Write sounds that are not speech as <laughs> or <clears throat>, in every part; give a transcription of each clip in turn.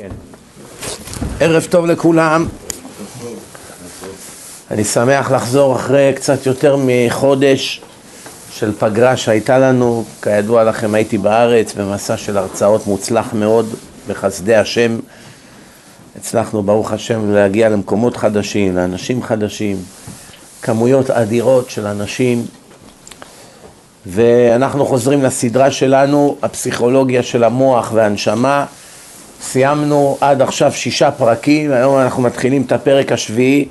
כן. ערב טוב לכולם. אני שמח לחזור אחרי קצת יותר מחודש של פגרה שהייתה לנו. כידוע לכם, הייתי בארץ במסע של הרצאות מוצלח מאוד בחסדי השם. הצלחנו, ברוך השם, להגיע למקומות חדשים, לאנשים חדשים, כמויות אדירות של אנשים. ואנחנו חוזרים לסדרה שלנו, הפסיכולוגיה של המוח והנשמה. סיימנו עד עכשיו שישה פרקים, היום אנחנו מתחילים את הפרק השביעי.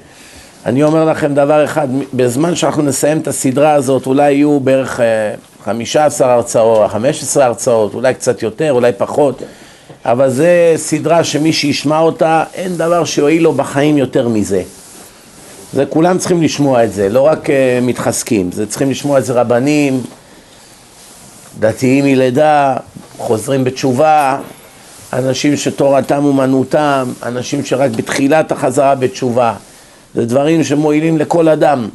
אני אומר לכם דבר אחד, בזמן שאנחנו נסיים את הסדרה הזאת, אולי יהיו בערך אה, חמישה עשר הרצאות, חמש עשרה הרצאות, אולי קצת יותר, אולי פחות, אבל זה סדרה שמי שישמע אותה, אין דבר שיועיל לו בחיים יותר מזה. זה כולם צריכים לשמוע את זה, לא רק uh, מתחזקים, זה צריכים לשמוע את זה רבנים, דתיים מלידה, חוזרים בתשובה, אנשים שתורתם אומנותם, אנשים שרק בתחילת החזרה בתשובה. זה דברים שמועילים לכל אדם.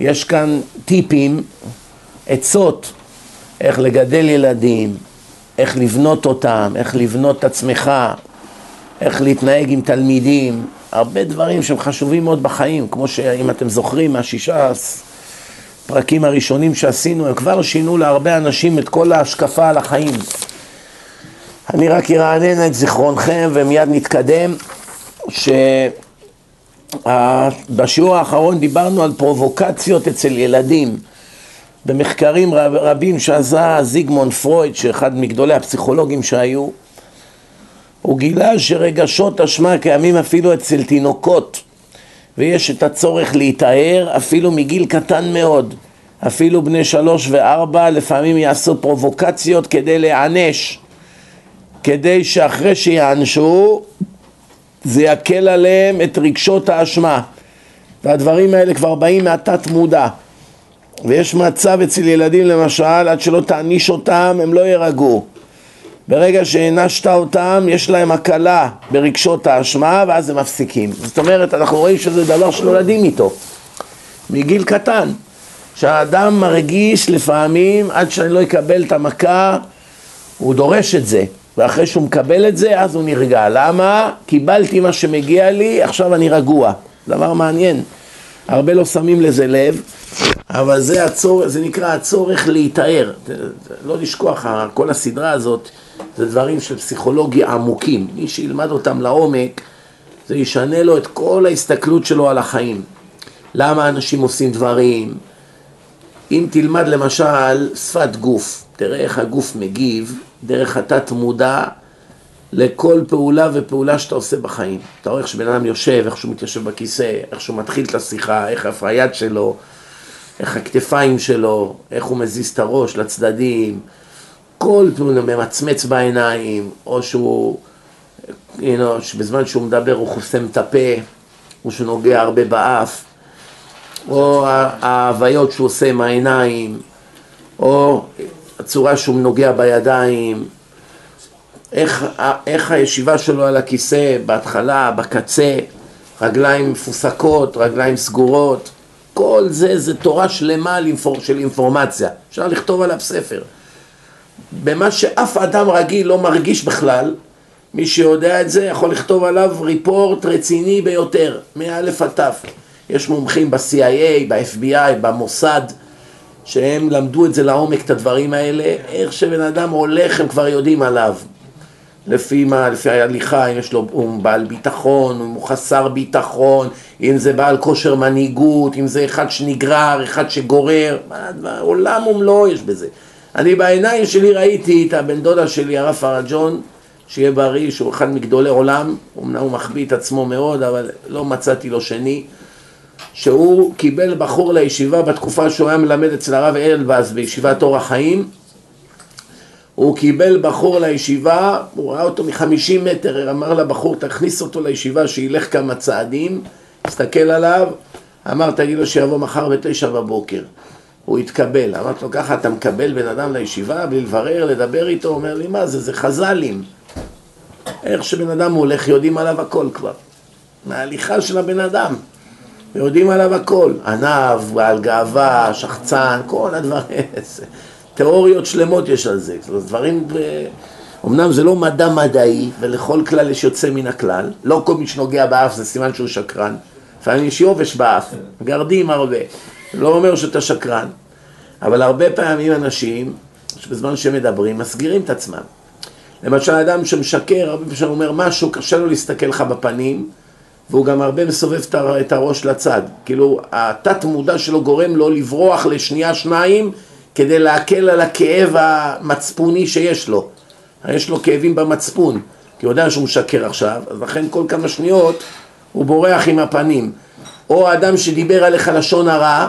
יש כאן טיפים, עצות, איך לגדל ילדים, איך לבנות אותם, איך לבנות את עצמך, איך להתנהג עם תלמידים, הרבה דברים שהם חשובים מאוד בחיים, כמו שאם אתם זוכרים מהשישה פרקים הראשונים שעשינו, הם כבר שינו להרבה אנשים את כל ההשקפה על החיים. אני רק ארענן את זיכרונכם ומיד נתקדם, שבשיעור האחרון דיברנו על פרובוקציות אצל ילדים. במחקרים רב, רבים שעשה זיגמונד פרויד, שאחד מגדולי הפסיכולוגים שהיו, הוא גילה שרגשות אשמה קיימים אפילו אצל תינוקות, ויש את הצורך להיטהר אפילו מגיל קטן מאוד. אפילו בני שלוש וארבע לפעמים יעשו פרובוקציות כדי להיענש. כדי שאחרי שיענשו זה יקל עליהם את רגשות האשמה. והדברים האלה כבר באים מהתת מודע. ויש מצב אצל ילדים למשל עד שלא תעניש אותם הם לא יירגעו. ברגע שהענשת אותם יש להם הקלה ברגשות האשמה ואז הם מפסיקים. זאת אומרת אנחנו רואים שזה דבר שנולדים איתו. מגיל קטן. שהאדם מרגיש לפעמים עד שאני לא אקבל את המכה הוא דורש את זה ואחרי שהוא מקבל את זה, אז הוא נרגע. למה? קיבלתי מה שמגיע לי, עכשיו אני רגוע. דבר מעניין. הרבה לא שמים לזה לב, אבל זה, הצור, זה נקרא הצורך להיטהר. לא לשכוח, כל הסדרה הזאת זה דברים של פסיכולוגיה עמוקים. מי שילמד אותם לעומק, זה ישנה לו את כל ההסתכלות שלו על החיים. למה אנשים עושים דברים? אם תלמד למשל שפת גוף, תראה איך הגוף מגיב, דרך התת מודע לכל פעולה ופעולה שאתה עושה בחיים. אתה רואה איך שבן אדם יושב, איך שהוא מתיישב בכיסא, איך שהוא מתחיל את השיחה, איך איפה היד שלו, איך הכתפיים שלו, איך הוא מזיז את הראש לצדדים, כל פעולה ממצמץ בעיניים, או שהוא, know, שבזמן שהוא מדבר הוא חוסם את הפה, או שהוא נוגע הרבה באף, או ההוויות שהוא עושה עם העיניים, או הצורה שהוא נוגע בידיים, איך, איך הישיבה שלו על הכיסא בהתחלה, בקצה, רגליים מפוסקות, רגליים סגורות, כל זה זה תורה שלמה של אינפורמציה, אפשר לכתוב עליו ספר. במה שאף אדם רגיל לא מרגיש בכלל, מי שיודע את זה יכול לכתוב עליו ריפורט רציני ביותר, מא' עד ת'. יש מומחים ב-CIA, ב-FBI, במוסד, שהם למדו את זה לעומק, את הדברים האלה, איך שבן אדם הולך הם כבר יודעים עליו. לפי מה, לפי ההליכה, אם יש לו, הוא בעל ביטחון, אם הוא חסר ביטחון, אם זה בעל כושר מנהיגות, אם זה אחד שנגרר, אחד שגורר, מה, עולם ומלואו יש בזה. אני בעיניים שלי ראיתי את הבן דודה שלי, הרב פרג'ון, שיהיה בריא, שהוא אחד מגדולי עולם, אמנם הוא מחביא את עצמו מאוד, אבל לא מצאתי לו שני. שהוא קיבל בחור לישיבה בתקופה שהוא היה מלמד אצל הרב אלבז בישיבת אור החיים. הוא קיבל בחור לישיבה, הוא ראה אותו מחמישים מטר, אמר לבחור תכניס אותו לישיבה שילך כמה צעדים, הסתכל עליו, אמר תגיד לו שיבוא מחר בתשע בבוקר הוא התקבל, אמרתי לו ככה אתה מקבל בן אדם לישיבה בלי לברר, לדבר איתו, הוא אומר לי מה זה, זה חז"לים איך שבן אדם הולך יודעים עליו הכל כבר. מההליכה של הבן אדם ויודעים עליו הכל, ענב, בעל גאווה, שחצן, כל הדברים, תיאוריות שלמות יש על זה, דברים אמנם זה לא מדע מדעי, ולכל כלל יש יוצא מן הכלל, לא כל מי שנוגע באף זה סימן שהוא שקרן, לפעמים יש יובש באף, גרדים הרבה, לא אומר שאתה שקרן, אבל הרבה פעמים אנשים, שבזמן שהם מדברים, מסגירים את עצמם. למשל, אדם שמשקר, הרבה פעמים אומר משהו, קשה לו להסתכל לך בפנים, והוא גם הרבה מסובב את הראש לצד. כאילו, התת מודע שלו גורם לו לברוח לשנייה שניים כדי להקל על הכאב המצפוני שיש לו. יש לו כאבים במצפון, כי הוא יודע שהוא משקר עכשיו, אז לכן כל כמה שניות הוא בורח עם הפנים. או האדם שדיבר עליך לשון הרע,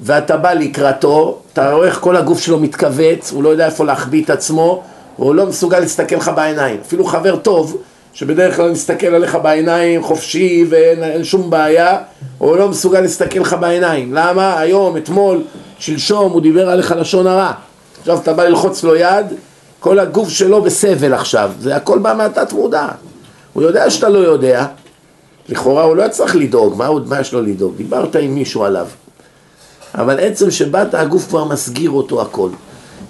ואתה בא לקראתו, אתה רואה איך כל הגוף שלו מתכווץ, הוא לא יודע איפה להחביא את עצמו, והוא לא מסוגל להסתכל לך בעיניים. אפילו חבר טוב, שבדרך כלל מסתכל עליך בעיניים חופשי ואין שום בעיה, הוא לא מסוגל להסתכל לך בעיניים. למה? היום, אתמול, שלשום, הוא דיבר עליך לשון הרע. עכשיו אתה בא ללחוץ לו יד, כל הגוף שלו בסבל עכשיו. זה הכל בא מהתת מודע. הוא יודע שאתה לא יודע. לכאורה הוא לא צריך לדאוג, מה, מה יש לו לדאוג? דיברת עם מישהו עליו. אבל עצם שבאת, הגוף כבר מסגיר אותו הכל.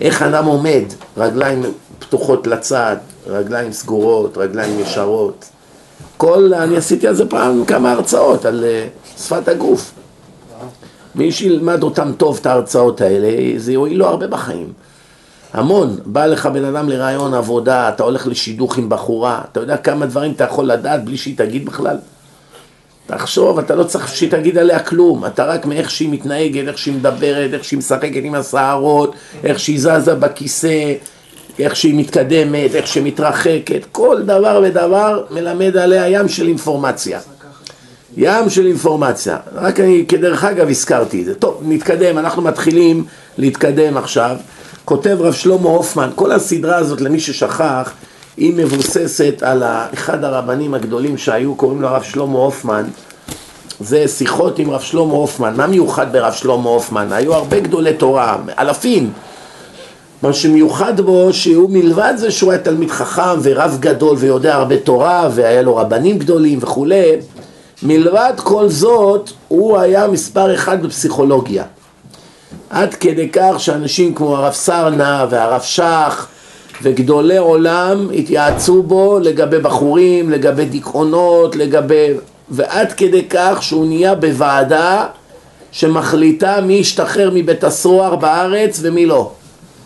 איך אדם עומד, רגליים פתוחות לצד, רגליים סגורות, רגליים ישרות. כל, אני עשיתי על זה פעם כמה הרצאות, על uh, שפת הגוף. מי שילמד אותם טוב, את ההרצאות האלה, זה יועיל לו הרבה בחיים. המון. בא לך בן אדם לרעיון עבודה, אתה הולך לשידוך עם בחורה, אתה יודע כמה דברים אתה יכול לדעת בלי שהיא תגיד בכלל? תחשוב, אתה לא צריך שהיא תגיד עליה כלום, אתה רק מאיך שהיא מתנהגת, איך שהיא מדברת, איך שהיא משחקת עם השערות, איך שהיא זזה בכיסא, איך שהיא מתקדמת, איך שהיא מתרחקת, כל דבר ודבר מלמד עליה ים של אינפורמציה. ים של אינפורמציה. רק אני כדרך אגב הזכרתי את זה. טוב, נתקדם, אנחנו מתחילים להתקדם עכשיו. כותב רב שלמה הופמן, כל הסדרה הזאת, למי ששכח, היא מבוססת על אחד הרבנים הגדולים שהיו, קוראים לו הרב שלמה הופמן. זה שיחות עם רב שלמה הופמן. מה מיוחד ברב שלמה הופמן? היו הרבה גדולי תורה, אלפים. מה שמיוחד בו שהוא מלבד זה שהוא היה תלמיד חכם ורב גדול ויודע הרבה תורה והיה לו רבנים גדולים וכולי מלבד כל זאת הוא היה מספר אחד בפסיכולוגיה. עד כדי כך שאנשים כמו הרב סרנה והרב שך וגדולי עולם התייעצו בו לגבי בחורים, לגבי דיכאונות, לגבי... ועד כדי כך שהוא נהיה בוועדה שמחליטה מי ישתחרר מבית הסוהר בארץ ומי לא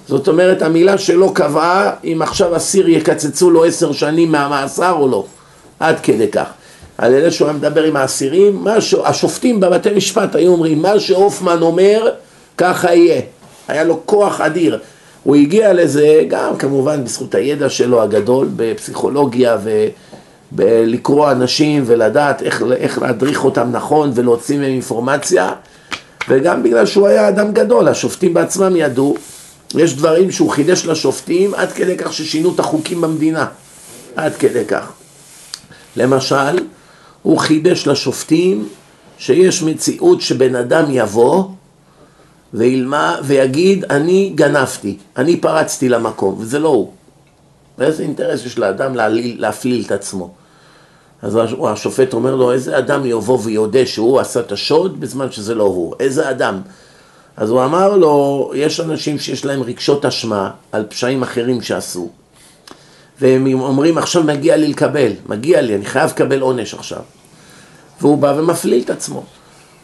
זאת אומרת המילה שלו קבעה אם עכשיו אסיר יקצצו לו עשר שנים מהמאסר או לא. עד כדי כך. על אלה שהוא היה מדבר עם האסירים, ש... השופטים בבתי משפט היו אומרים מה שהופמן אומר ככה יהיה. היה לו כוח אדיר. הוא הגיע לזה גם כמובן בזכות הידע שלו הגדול בפסיכולוגיה ובלקרוא אנשים ולדעת איך, איך להדריך אותם נכון ולהוציא מהם אינפורמציה. וגם בגלל שהוא היה אדם גדול, השופטים בעצמם ידעו יש דברים שהוא חידש לשופטים עד כדי כך ששינו את החוקים במדינה. עד כדי כך. למשל, הוא חידש לשופטים שיש מציאות שבן אדם יבוא וילמה, ויגיד אני גנבתי, אני פרצתי למקום, וזה לא הוא. ואיזה אינטרס יש לאדם להפליל, להפליל את עצמו. אז השופט אומר לו, איזה אדם יבוא ויודה שהוא עשה את השוד בזמן שזה לא הוא? איזה אדם? אז הוא אמר לו, יש אנשים שיש להם רגשות אשמה על פשעים אחרים שעשו, והם אומרים, עכשיו מגיע לי לקבל, מגיע לי, אני חייב לקבל עונש עכשיו. והוא בא ומפליל את עצמו.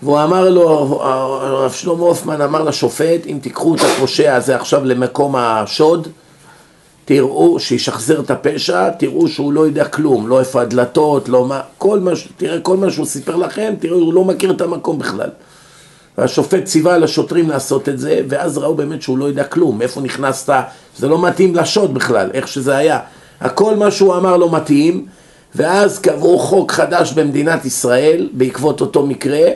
והוא אמר לו, הרב שלמה הופמן אמר לשופט, אם תיקחו את הפושע הזה עכשיו למקום השוד, תראו, שישחזר את הפשע, תראו שהוא לא יודע כלום, לא איפה הדלתות, לא מה, כל מה, תראה, כל מה שהוא סיפר לכם, תראו, הוא לא מכיר את המקום בכלל. והשופט ציווה לשוטרים לעשות את זה, ואז ראו באמת שהוא לא יודע כלום, מאיפה נכנסת, זה לא מתאים לשוד בכלל, איך שזה היה. הכל מה שהוא אמר לא מתאים, ואז קבעו חוק חדש במדינת ישראל, בעקבות אותו מקרה,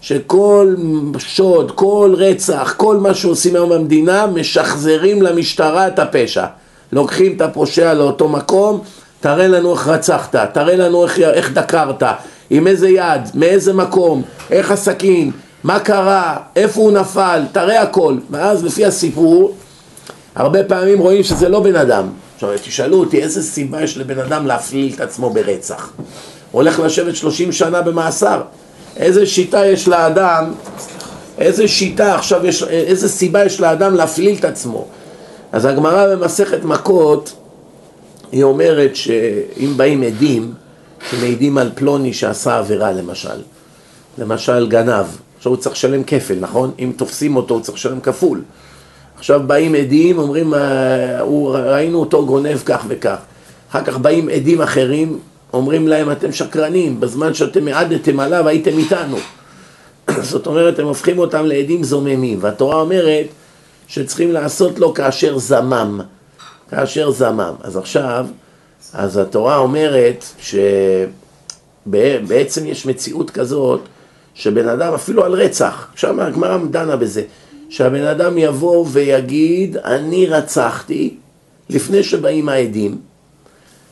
שכל שוד, כל רצח, כל מה שעושים היום במדינה, משחזרים למשטרה את הפשע. לוקחים את הפושע לאותו מקום, תראה לנו איך רצחת, תראה לנו איך, איך דקרת, עם איזה יד, מאיזה מקום, איך הסכין, מה קרה, איפה הוא נפל, תראה הכל. ואז לפי הסיפור, הרבה פעמים רואים שזה לא בן אדם. עכשיו תשאלו אותי, איזה סיבה יש לבן אדם להפליל את עצמו ברצח? הוא הולך לשבת 30 שנה במאסר. איזה שיטה יש לאדם, איזה שיטה עכשיו יש, איזה סיבה יש לאדם להפליל את עצמו? אז הגמרא במסכת מכות היא אומרת שאם באים עדים, שמעידים על פלוני שעשה עבירה למשל, למשל גנב, עכשיו הוא צריך לשלם כפל, נכון? אם תופסים אותו הוא צריך לשלם כפול. עכשיו באים עדים, אומרים, אה, ראינו אותו גונב כך וכך. אחר כך באים עדים אחרים, אומרים להם, אתם שקרנים, בזמן שאתם העדתם עליו הייתם איתנו. <clears throat> זאת אומרת, הם הופכים אותם לעדים זוממים, והתורה אומרת שצריכים לעשות לו כאשר זמם. כאשר זמם. אז עכשיו, אז התורה אומרת שבעצם יש מציאות כזאת שבן אדם, אפילו על רצח, שם הגמרא דנה בזה, שהבן אדם יבוא ויגיד, אני רצחתי, לפני שבאים העדים.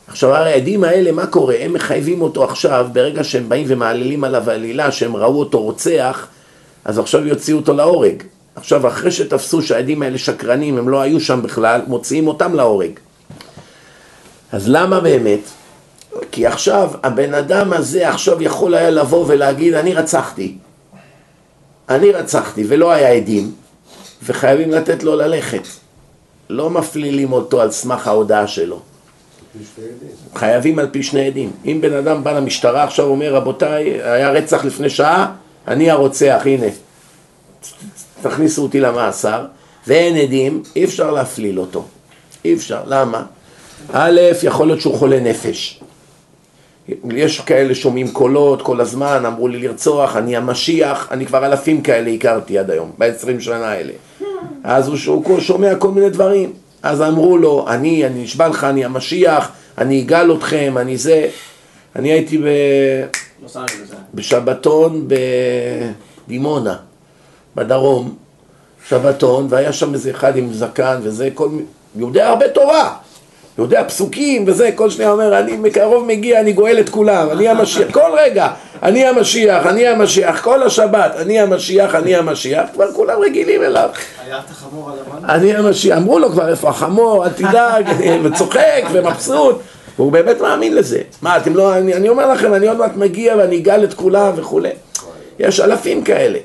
עכשיו הרי העדים האלה, מה קורה? הם מחייבים אותו עכשיו, ברגע שהם באים ומעללים עליו עלילה, שהם ראו אותו רוצח, אז עכשיו יוציאו אותו להורג. עכשיו, אחרי שתפסו שהעדים האלה שקרנים, הם לא היו שם בכלל, מוציאים אותם להורג. אז למה באמת? כי עכשיו הבן אדם הזה עכשיו יכול היה לבוא ולהגיד אני רצחתי. אני רצחתי ולא היה עדים וחייבים לתת לו ללכת. לא מפלילים אותו על סמך ההודעה שלו. חייבים על פי שני עדים. אם בן אדם בא למשטרה עכשיו אומר רבותיי היה רצח לפני שעה אני הרוצח הנה. תכניסו אותי למאסר ואין עדים אי אפשר להפליל אותו. אי אפשר. למה? א', יכול להיות שהוא חולה נפש יש כאלה שומעים קולות כל הזמן, אמרו לי לרצוח, אני המשיח, אני כבר אלפים כאלה הכרתי עד היום, בעשרים שנה האלה. אז הוא, הוא שומע כל מיני דברים. אז אמרו לו, אני, אני נשבע לך, אני המשיח, אני אגאל אתכם, אני זה. אני הייתי ב... בשבתון בדימונה, בדרום, שבתון, והיה שם איזה אחד עם זקן וזה, כל... יודע הרבה תורה. יודע פסוקים וזה, כל שניה אומר, אני מקרוב מגיע, אני גואל את כולם, אני המשיח, כל רגע, אני המשיח, אני המשיח, כל השבת, אני המשיח, אני המשיח, כבר כולם רגילים אליו. היה את החמור הלבן? אני המשיח, אמרו לו כבר איפה החמור, אל תדאג, <laughs> וצוחק ומבסוט, והוא באמת מאמין לזה. מה, אתם לא, אני, אני אומר לכם, אני עוד מעט מגיע ואני אגל את כולם וכולי. יש אלפים כאלה.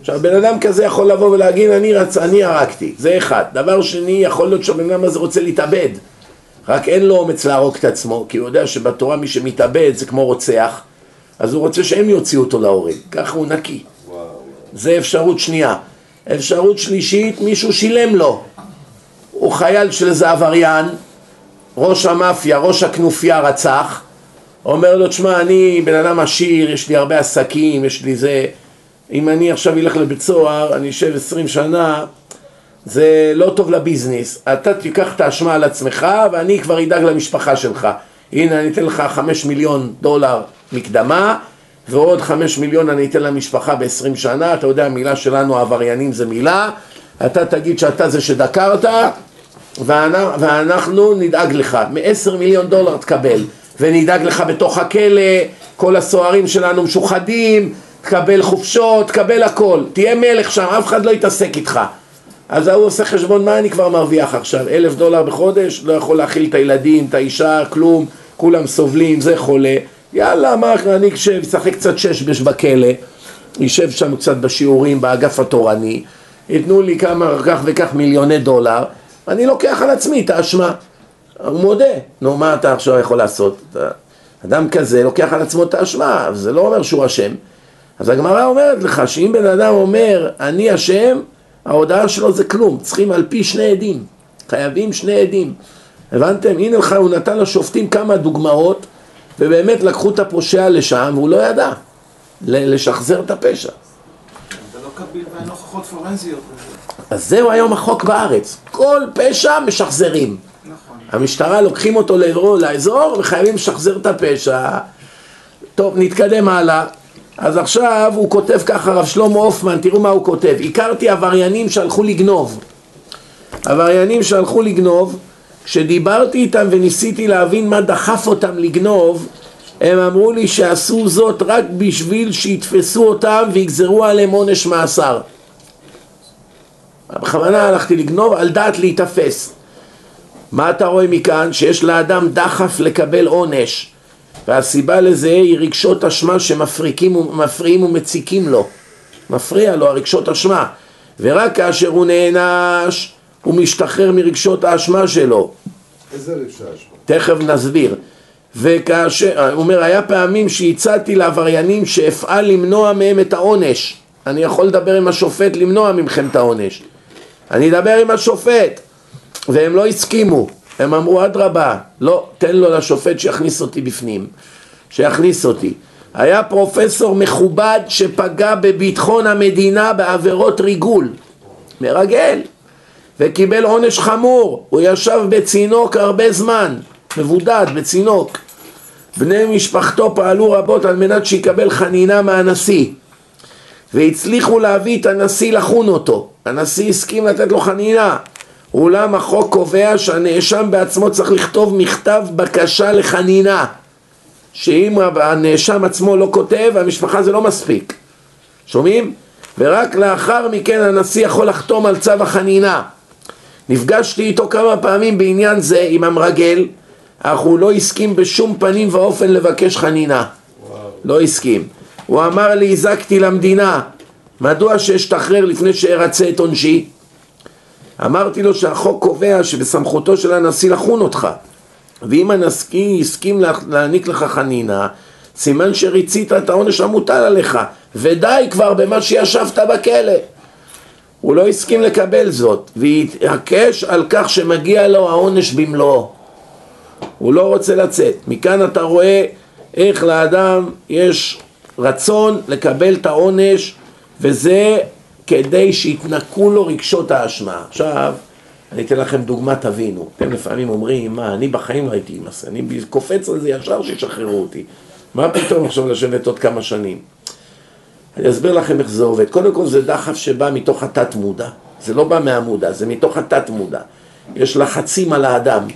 עכשיו, בן אדם כזה יכול לבוא ולהגיד, אני, רצ... אני הרגתי, זה אחד. דבר שני, יכול להיות שהבן אדם הזה רוצה להתאבד. רק אין לו אומץ להרוג את עצמו, כי הוא יודע שבתורה מי שמתאבד זה כמו רוצח, אז הוא רוצה שהם יוציאו אותו להורג, ככה הוא נקי. זה אפשרות שנייה. אפשרות שלישית, מישהו שילם לו. הוא חייל של איזה עבריין, ראש המאפיה, ראש הכנופיה רצח, אומר לו, תשמע, אני בן אדם עשיר, יש לי הרבה עסקים, יש לי זה, אם אני עכשיו אלך לבית סוהר, אני אשב עשרים שנה, זה לא טוב לביזנס, אתה תיקח את האשמה על עצמך ואני כבר אדאג למשפחה שלך. הנה אני אתן לך חמש מיליון דולר מקדמה ועוד חמש מיליון אני אתן למשפחה בעשרים שנה, אתה יודע המילה שלנו עבריינים זה מילה, אתה תגיד שאתה זה שדקרת ואנחנו נדאג לך, מעשר מיליון דולר תקבל ונדאג לך בתוך הכלא, כל הסוהרים שלנו משוחדים, תקבל חופשות, תקבל הכל, תהיה מלך שם, אף אחד לא יתעסק איתך אז ההוא עושה חשבון מה אני כבר מרוויח עכשיו, אלף דולר בחודש, לא יכול להכיל את הילדים, את האישה, כלום, כולם סובלים, זה חולה, יאללה, מה אני אשב, אשחק קצת שש בכלא, יישב שם קצת בשיעורים באגף התורני, ייתנו לי כמה כך וכך מיליוני דולר, אני לוקח על עצמי את האשמה. הוא מודה, נו מה אתה עכשיו יכול לעשות? אדם כזה לוקח על עצמו את האשמה, זה לא אומר שהוא אשם. אז הגמרא אומרת לך שאם בן אדם אומר אני אשם, ההודעה שלו זה כלום, צריכים על פי שני עדים, חייבים שני עדים. הבנתם? הנה לך, הוא נתן לשופטים כמה דוגמאות, ובאמת לקחו את הפושע לשם, והוא לא ידע לשחזר את הפשע. זה לא קביל ואין הוכחות פורנזיות. אז זהו היום החוק בארץ, כל פשע משחזרים. נכון. המשטרה לוקחים אותו לאזור וחייבים לשחזר את הפשע. טוב, נתקדם הלאה. אז עכשיו הוא כותב ככה, רב שלמה הופמן, תראו מה הוא כותב. הכרתי עבריינים שהלכו לגנוב. עבריינים שהלכו לגנוב, כשדיברתי איתם וניסיתי להבין מה דחף אותם לגנוב, הם אמרו לי שעשו זאת רק בשביל שיתפסו אותם ויגזרו עליהם עונש מאסר. בכוונה הלכתי לגנוב על דעת להיתפס. מה אתה רואה מכאן? שיש לאדם דחף לקבל עונש. והסיבה לזה היא רגשות אשמה שמפריעים ומציקים לו. מפריע לו הרגשות אשמה. ורק כאשר הוא נענש, הוא משתחרר מרגשות האשמה שלו. איזה רגשות אשמה? תכף נסביר. וכאשר, הוא אומר, היה פעמים שהצעתי לעבריינים שאפעל למנוע מהם את העונש. אני יכול לדבר עם השופט למנוע מכם את העונש. אני אדבר עם השופט, והם לא הסכימו. הם אמרו, אדרבה, לא, תן לו לשופט שיכניס אותי בפנים. שיכניס אותי. היה פרופסור מכובד שפגע בביטחון המדינה בעבירות ריגול. מרגל. וקיבל עונש חמור. הוא ישב בצינוק הרבה זמן. מבודד בצינוק. בני משפחתו פעלו רבות על מנת שיקבל חנינה מהנשיא והצליחו להביא את הנשיא לחון אותו. הנשיא הסכים לתת לו חנינה אולם החוק קובע שהנאשם בעצמו צריך לכתוב מכתב בקשה לחנינה שאם הנאשם עצמו לא כותב, המשפחה זה לא מספיק. שומעים? ורק לאחר מכן הנשיא יכול לחתום על צו החנינה. נפגשתי איתו כמה פעמים בעניין זה עם המרגל, אך הוא לא הסכים בשום פנים ואופן לבקש חנינה. וואו. לא הסכים. הוא אמר לי, הזקתי למדינה, מדוע שאשתחרר לפני שארצה את עונשי? אמרתי לו שהחוק קובע שבסמכותו של הנשיא לחון אותך. ואם הנשיא הסכים להעניק לך חנינה סימן שריצית את העונש המוטל עליך. ודי כבר במה שישבת בכלא. הוא לא הסכים לקבל זאת והתעקש על כך שמגיע לו העונש במלואו. הוא לא רוצה לצאת. מכאן אתה רואה איך לאדם יש רצון לקבל את העונש וזה כדי שיתנקו לו רגשות האשמה. עכשיו, אני אתן לכם דוגמה, תבינו. אתם לפעמים אומרים, מה, אני בחיים לא הייתי אנסה, אני קופץ על זה ישר שישחררו אותי. מה פתאום עכשיו לשבת עוד כמה שנים? אני אסביר לכם איך זה עובד. קודם כל זה דחף שבא מתוך התת מודע. זה לא בא מהמודע, זה מתוך התת מודע. יש לחצים על האדם.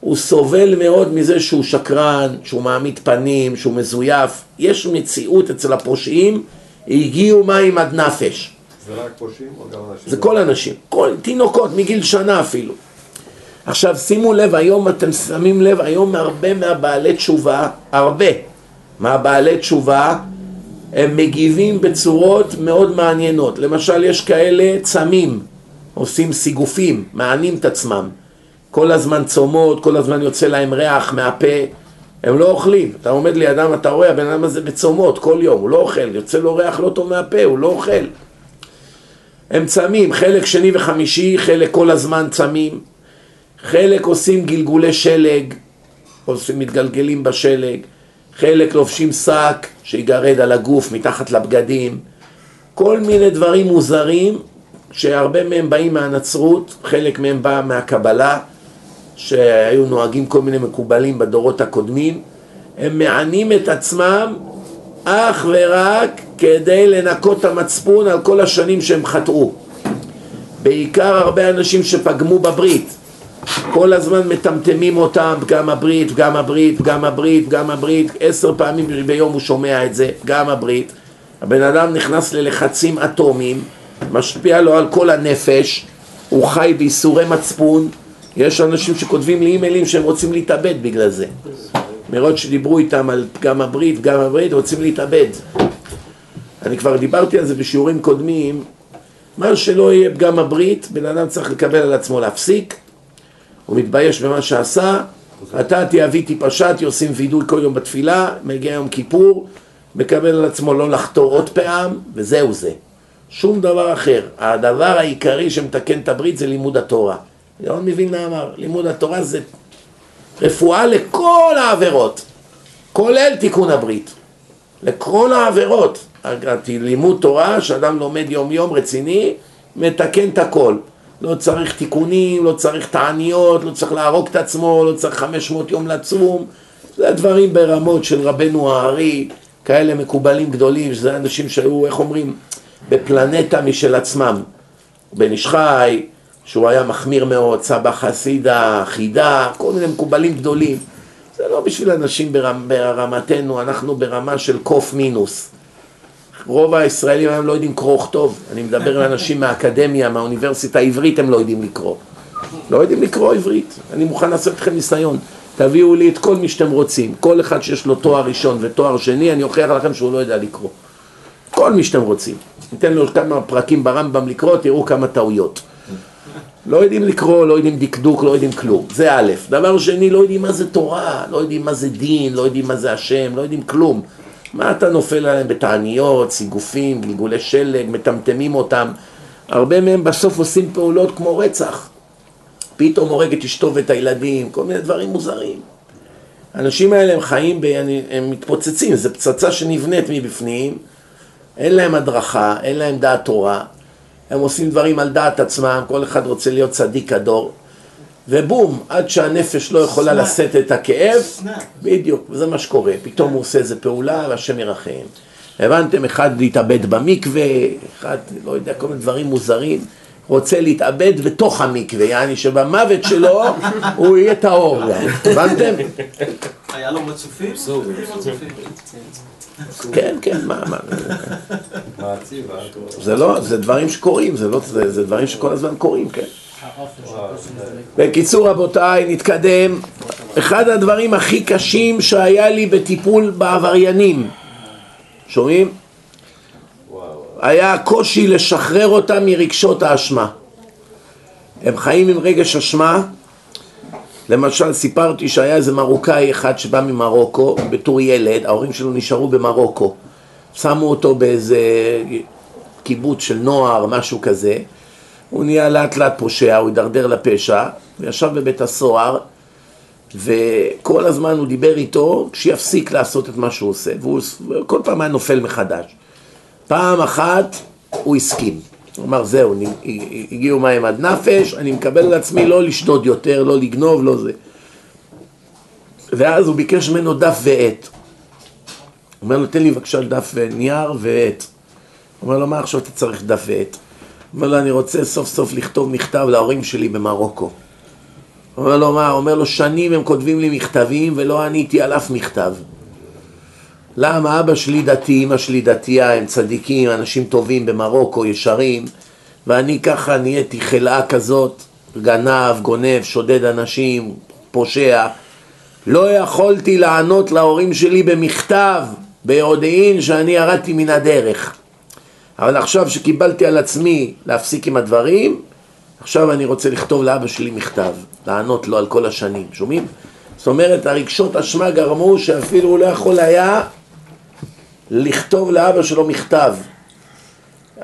הוא סובל מאוד מזה שהוא שקרן, שהוא מעמיד פנים, שהוא מזויף. יש מציאות אצל הפושעים, הגיעו מים עד נפש. זה כל אנשים, כל תינוקות מגיל שנה אפילו. עכשיו שימו לב, היום אתם שמים לב, היום הרבה מהבעלי תשובה, הרבה מהבעלי תשובה הם מגיבים בצורות מאוד מעניינות. למשל יש כאלה צמים, עושים סיגופים, מענים את עצמם. כל הזמן צומות, כל הזמן יוצא להם ריח מהפה, הם לא אוכלים. אתה עומד לידם, אתה רואה, הבן אדם הזה בצומות כל יום, הוא לא אוכל, יוצא לו ריח לא טוב מהפה, הוא לא אוכל. הם צמים, חלק שני וחמישי, חלק כל הזמן צמים, חלק עושים גלגולי שלג, עושים, מתגלגלים בשלג, חלק לובשים שק שיגרד על הגוף מתחת לבגדים, כל מיני דברים מוזרים שהרבה מהם באים מהנצרות, חלק מהם בא מהקבלה, שהיו נוהגים כל מיני מקובלים בדורות הקודמים, הם מענים את עצמם אך ורק כדי לנקות את המצפון על כל השנים שהם חטאו. בעיקר הרבה אנשים שפגמו בברית, כל הזמן מטמטמים אותם, גם הברית, גם הברית, גם הברית, גם הברית, עשר פעמים ביום הוא שומע את זה, גם הברית. הבן אדם נכנס ללחצים אטומיים, משפיע לו על כל הנפש, הוא חי בייסורי מצפון, יש אנשים שכותבים לי אימיילים שהם רוצים להתאבד בגלל זה. מראות שדיברו איתם על פגם הברית, פגם הברית, רוצים להתאבד. אני כבר דיברתי על זה בשיעורים קודמים, מה שלא יהיה פגם הברית, בן אדם צריך לקבל על עצמו להפסיק, הוא מתבייש במה שעשה, אתה תיאביתי פשעתי, עושים וידוי כל יום בתפילה, מגיע יום כיפור, מקבל על עצמו לא לחתור עוד פעם, וזהו זה. שום דבר אחר. הדבר העיקרי שמתקן את הברית זה לימוד התורה. ירון מבין מה אמר, לימוד התורה זה רפואה לכל העבירות, כולל תיקון הברית. לכל העבירות. לימוד תורה, שאדם לומד יום יום רציני, מתקן את הכל. לא צריך תיקונים, לא צריך תעניות, לא צריך להרוג את עצמו, לא צריך 500 יום לצום. זה דברים ברמות של רבנו הארי, כאלה מקובלים גדולים, שזה אנשים שהיו, איך אומרים, בפלנטה משל עצמם. בן איש חי, שהוא היה מחמיר מאוד, סבא חסידה, חידה, כל מיני מקובלים גדולים. זה לא בשביל אנשים ברמ, ברמתנו, אנחנו ברמה של קוף מינוס. רוב הישראלים היום לא יודעים קרוא וכתוב. אני מדבר על אנשים מהאקדמיה, מהאוניברסיטה העברית, הם לא יודעים לקרוא. לא יודעים לקרוא עברית. אני מוכן לעשות לכם ניסיון. תביאו לי את כל מי שאתם רוצים. כל אחד שיש לו תואר ראשון ותואר שני, אני אוכיח לכם שהוא לא יודע לקרוא. כל מי שאתם רוצים. ניתן לו כמה פרקים ברמב"ם לקרוא, תראו כמה טעויות. לא יודעים לקרוא, לא יודעים דקדוק, לא יודעים כלום. זה א'. דבר שני, לא יודעים מה זה תורה, לא יודעים מה זה דין, לא יודעים מה זה השם, לא יודעים כלום. מה אתה נופל עליהם בתעניות, סיגופים, גלגולי שלג, מטמטמים אותם. הרבה מהם בסוף עושים פעולות כמו רצח. פתאום הורג את אשתו ואת הילדים, כל מיני דברים מוזרים. האנשים האלה הם חיים, ב... הם מתפוצצים, זו פצצה שנבנית מבפנים, אין להם הדרכה, אין להם דעת תורה, הם עושים דברים על דעת עצמם, כל אחד רוצה להיות צדיק הדור, ובום, עד שהנפש לא יכולה. לשאת את הכאב. בדיוק, זה מה שקורה, פתאום הוא עושה איזה פעולה והשם ירחם. הבנתם? אחד להתאבד במקווה, אחד, לא יודע, כל מיני דברים מוזרים, רוצה להתאבד בתוך המקווה, יעני שבמוות שלו <laughs> הוא יהיה טהור הבנתם? היה לו מצופים? כן, כן, מה, מה? זה לא, זה דברים שקורים, זה לא, זה, דברים שכל הזמן קורים, כן. בקיצור רבותיי, נתקדם. אחד הדברים הכי קשים שהיה לי בטיפול בעבריינים, שומעים? היה הקושי לשחרר אותם מרגשות האשמה. הם חיים עם רגש אשמה. למשל, סיפרתי שהיה איזה מרוקאי אחד שבא ממרוקו, בתור ילד, ההורים שלו נשארו במרוקו. שמו אותו באיזה קיבוץ של נוער, משהו כזה. הוא נהיה לאט לאט פושע, הוא הידרדר לפשע, הוא ישב בבית הסוהר, וכל הזמן הוא דיבר איתו שיפסיק לעשות את מה שהוא עושה, והוא כל פעם היה נופל מחדש. פעם אחת הוא הסכים, הוא אמר זהו, הגיעו מים עד נפש, אני מקבל על עצמי לא לשדוד יותר, לא לגנוב, לא זה. ואז הוא ביקש ממנו דף ועט. הוא אומר לו, תן לי בבקשה דף נייר ועט. הוא אומר לו, מה עכשיו אתה צריך דף ועט? הוא אומר לו, אני רוצה סוף סוף לכתוב מכתב להורים שלי במרוקו. הוא אומר לו, מה? הוא אומר לו, שנים הם כותבים לי מכתבים ולא עניתי על אף מכתב. למה? אבא שלי דתי, אמא שלי דתייה, הם צדיקים, אנשים טובים במרוקו, ישרים, ואני ככה נהייתי חלאה כזאת, גנב, גונב, שודד אנשים, פושע. לא יכולתי לענות להורים שלי במכתב, ביודעין שאני ירדתי מן הדרך. אבל עכשיו שקיבלתי על עצמי להפסיק עם הדברים, עכשיו אני רוצה לכתוב לאבא שלי מכתב, לענות לו על כל השנים, שומעים? זאת אומרת, הרגשות אשמה גרמו שאפילו הוא לא יכול היה לכתוב לאבא שלו מכתב.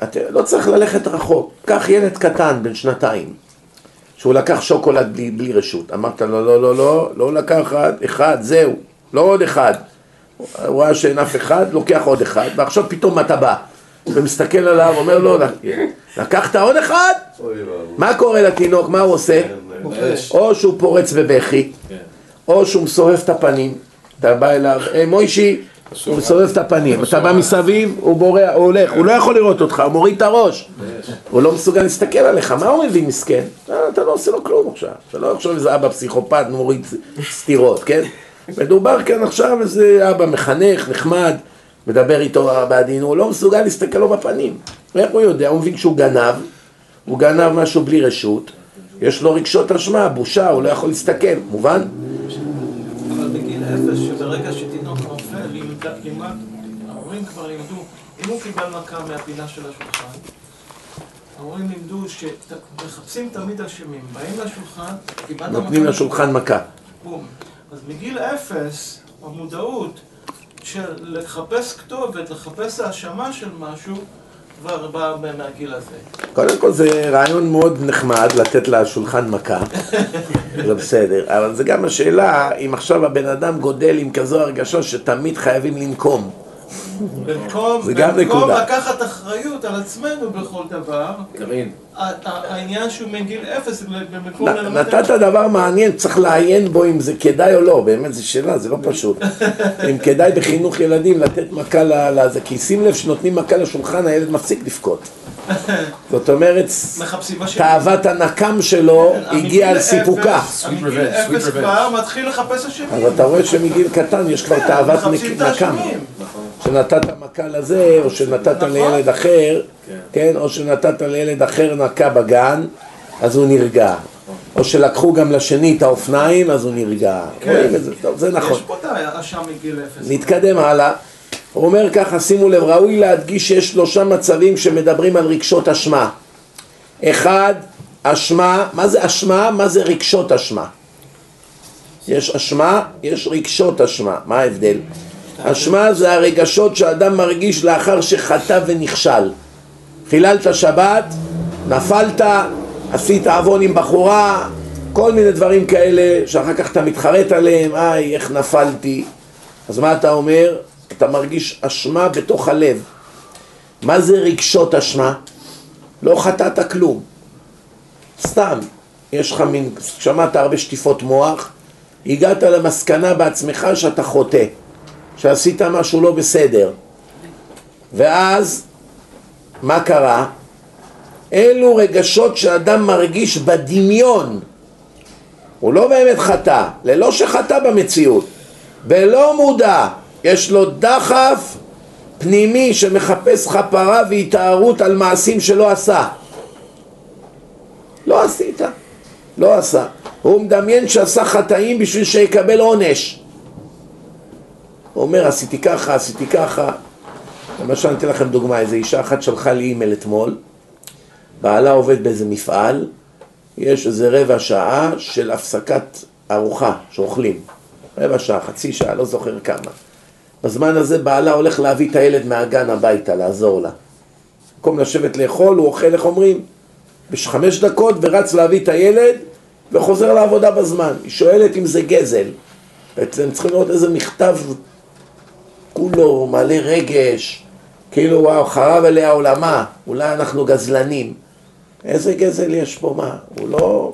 אתה לא צריך ללכת רחוק. קח ילד קטן בן שנתיים, שהוא לקח שוקולד בלי, בלי רשות. אמרת לו, לא, לא, לא, לא לקחת, אחד, זהו, לא עוד אחד. הוא ראה שאין אף אחד, לוקח עוד אחד, ועכשיו פתאום אתה בא. ומסתכל עליו, אומר לו, לקחת עוד אחד? מה קורה לתינוק? מה הוא עושה? או שהוא פורץ בבכי, או שהוא מסובב את הפנים. אתה בא אליו, היי מוישי, הוא מסובב את הפנים. אתה בא מסביב, הוא בורח, הוא הולך, הוא לא יכול לראות אותך, הוא מוריד את הראש. הוא לא מסוגל להסתכל עליך, מה הוא מבין מסכן? אתה לא עושה לו כלום עכשיו. אתה לא עכשיו איזה אבא פסיכופת מוריד סטירות, כן? מדובר כאן עכשיו איזה אבא מחנך, נחמד, מדבר איתו בעדינות, הוא לא מסוגל להסתכל לו בפנים. איך הוא יודע? הוא מבין שהוא גנב, הוא גנב משהו בלי רשות, יש לו רגשות אשמה, בושה, הוא לא יכול להסתכל, מובן? אבל בגיל אפס, שברגע שתינוק נופל, לימד, לימד, ההורים כבר לימדו, אם הוא קיבל מכה מהפינה של השולחן, ההורים לימדו שמחפשים תמיד אשמים, באים לשולחן, קיבלת נותנים מכה, לשולחן מכה. בום. אז מגיל אפס, המודעות של לחפש כתובת, לחפש האשמה של משהו, כבר באה מהגיל הזה. קודם כל זה רעיון מאוד נחמד לתת לשולחן מכה, <laughs> זה בסדר, אבל זה גם השאלה אם עכשיו הבן אדם גודל עם כזו הרגשה שתמיד חייבים לנקום. במקום. לקחת אחריות על עצמנו בכל דבר, העניין שהוא מגיל אפס, במקום ללמד... נתת דבר מעניין, צריך לעיין בו אם זה כדאי או לא, באמת זו שאלה, זה לא פשוט. <laughs> אם כדאי בחינוך ילדים לתת מכה לזה, כי שים לב שנותנים מכה לשולחן, הילד מפסיק לבכות. <laughs> זאת אומרת. תאוות הנקם שלו כן, הגיעה על סיפוקה. sweet אפס. כבר מתחיל לחפש אשמים. אז אתה רואה שמגיל קטן יש כבר כן, תאוות נקם. שנתת מכה לזה, או שנתת נכון. לילד אחר, כן, או שנתת לילד אחר נקה בגן, אז הוא נרגע. או שלקחו גם לשני את האופניים, אז הוא נרגע. רואים את זה, טוב, זה נכון. יש פה את האשם מגיל אפס. נתקדם הלאה. הוא אומר ככה, שימו לב, ראוי להדגיש שיש שלושה מצבים שמדברים על רגשות אשמה. אחד, אשמה, מה זה אשמה? מה זה רגשות אשמה? יש אשמה, יש רגשות אשמה, מה ההבדל? אשמה זה הרגשות שאדם מרגיש לאחר שחטא ונכשל. חיללת שבת, נפלת, עשית עוון עם בחורה, כל מיני דברים כאלה שאחר כך אתה מתחרט עליהם, איי, איך נפלתי. אז מה אתה אומר? אתה מרגיש אשמה בתוך הלב. מה זה רגשות אשמה? לא חטאת כלום. סתם, יש לך מין, שמעת הרבה שטיפות מוח, הגעת למסקנה בעצמך שאתה חוטא, שעשית משהו לא בסדר. ואז, מה קרה? אלו רגשות שאדם מרגיש בדמיון. הוא לא באמת חטא, ללא שחטא במציאות. בלא מודע, יש לו דחף פנימי שמחפש כפרה והתארות על מעשים שלא עשה. לא עשית, לא עשה. הוא מדמיין שעשה חטאים בשביל שיקבל עונש. הוא אומר, עשיתי ככה, עשיתי ככה. למשל, אני אתן לכם דוגמה, איזו אישה אחת שלחה לי אימייל אתמול, בעלה עובד באיזה מפעל, יש איזה רבע שעה של הפסקת ארוחה שאוכלים. רבע שעה, חצי שעה, לא זוכר כמה. בזמן הזה בעלה הולך להביא את הילד מהגן הביתה, לעזור לה. במקום לשבת לאכול, הוא אוכל, איך אומרים? בחמש דקות ורץ להביא את הילד וחוזר לעבודה בזמן. היא שואלת אם זה גזל. בעצם צריכים לראות איזה מכתב כולו מלא רגש, כאילו וואו, חרב עליה עולמה, אולי אנחנו גזלנים. איזה גזל יש פה, מה? הוא לא,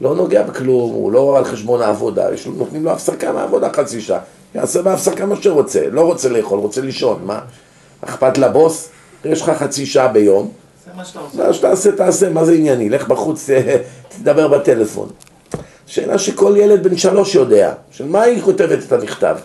לא נוגע בכלום, הוא לא על חשבון העבודה, יש, נותנים לו הפסקה מהעבודה חצי שעה, יעשה בהפסקה מה שרוצה, לא רוצה לאכול, רוצה לישון, מה? אכפת לבוס? יש לך חצי שעה ביום, מה שאתה רוצה. מה שתעשה, תעשה, מה זה ענייני? לך בחוץ, <laughs> תדבר בטלפון. שאלה שכל ילד בן שלוש יודע, של מה היא כותבת את המכתב?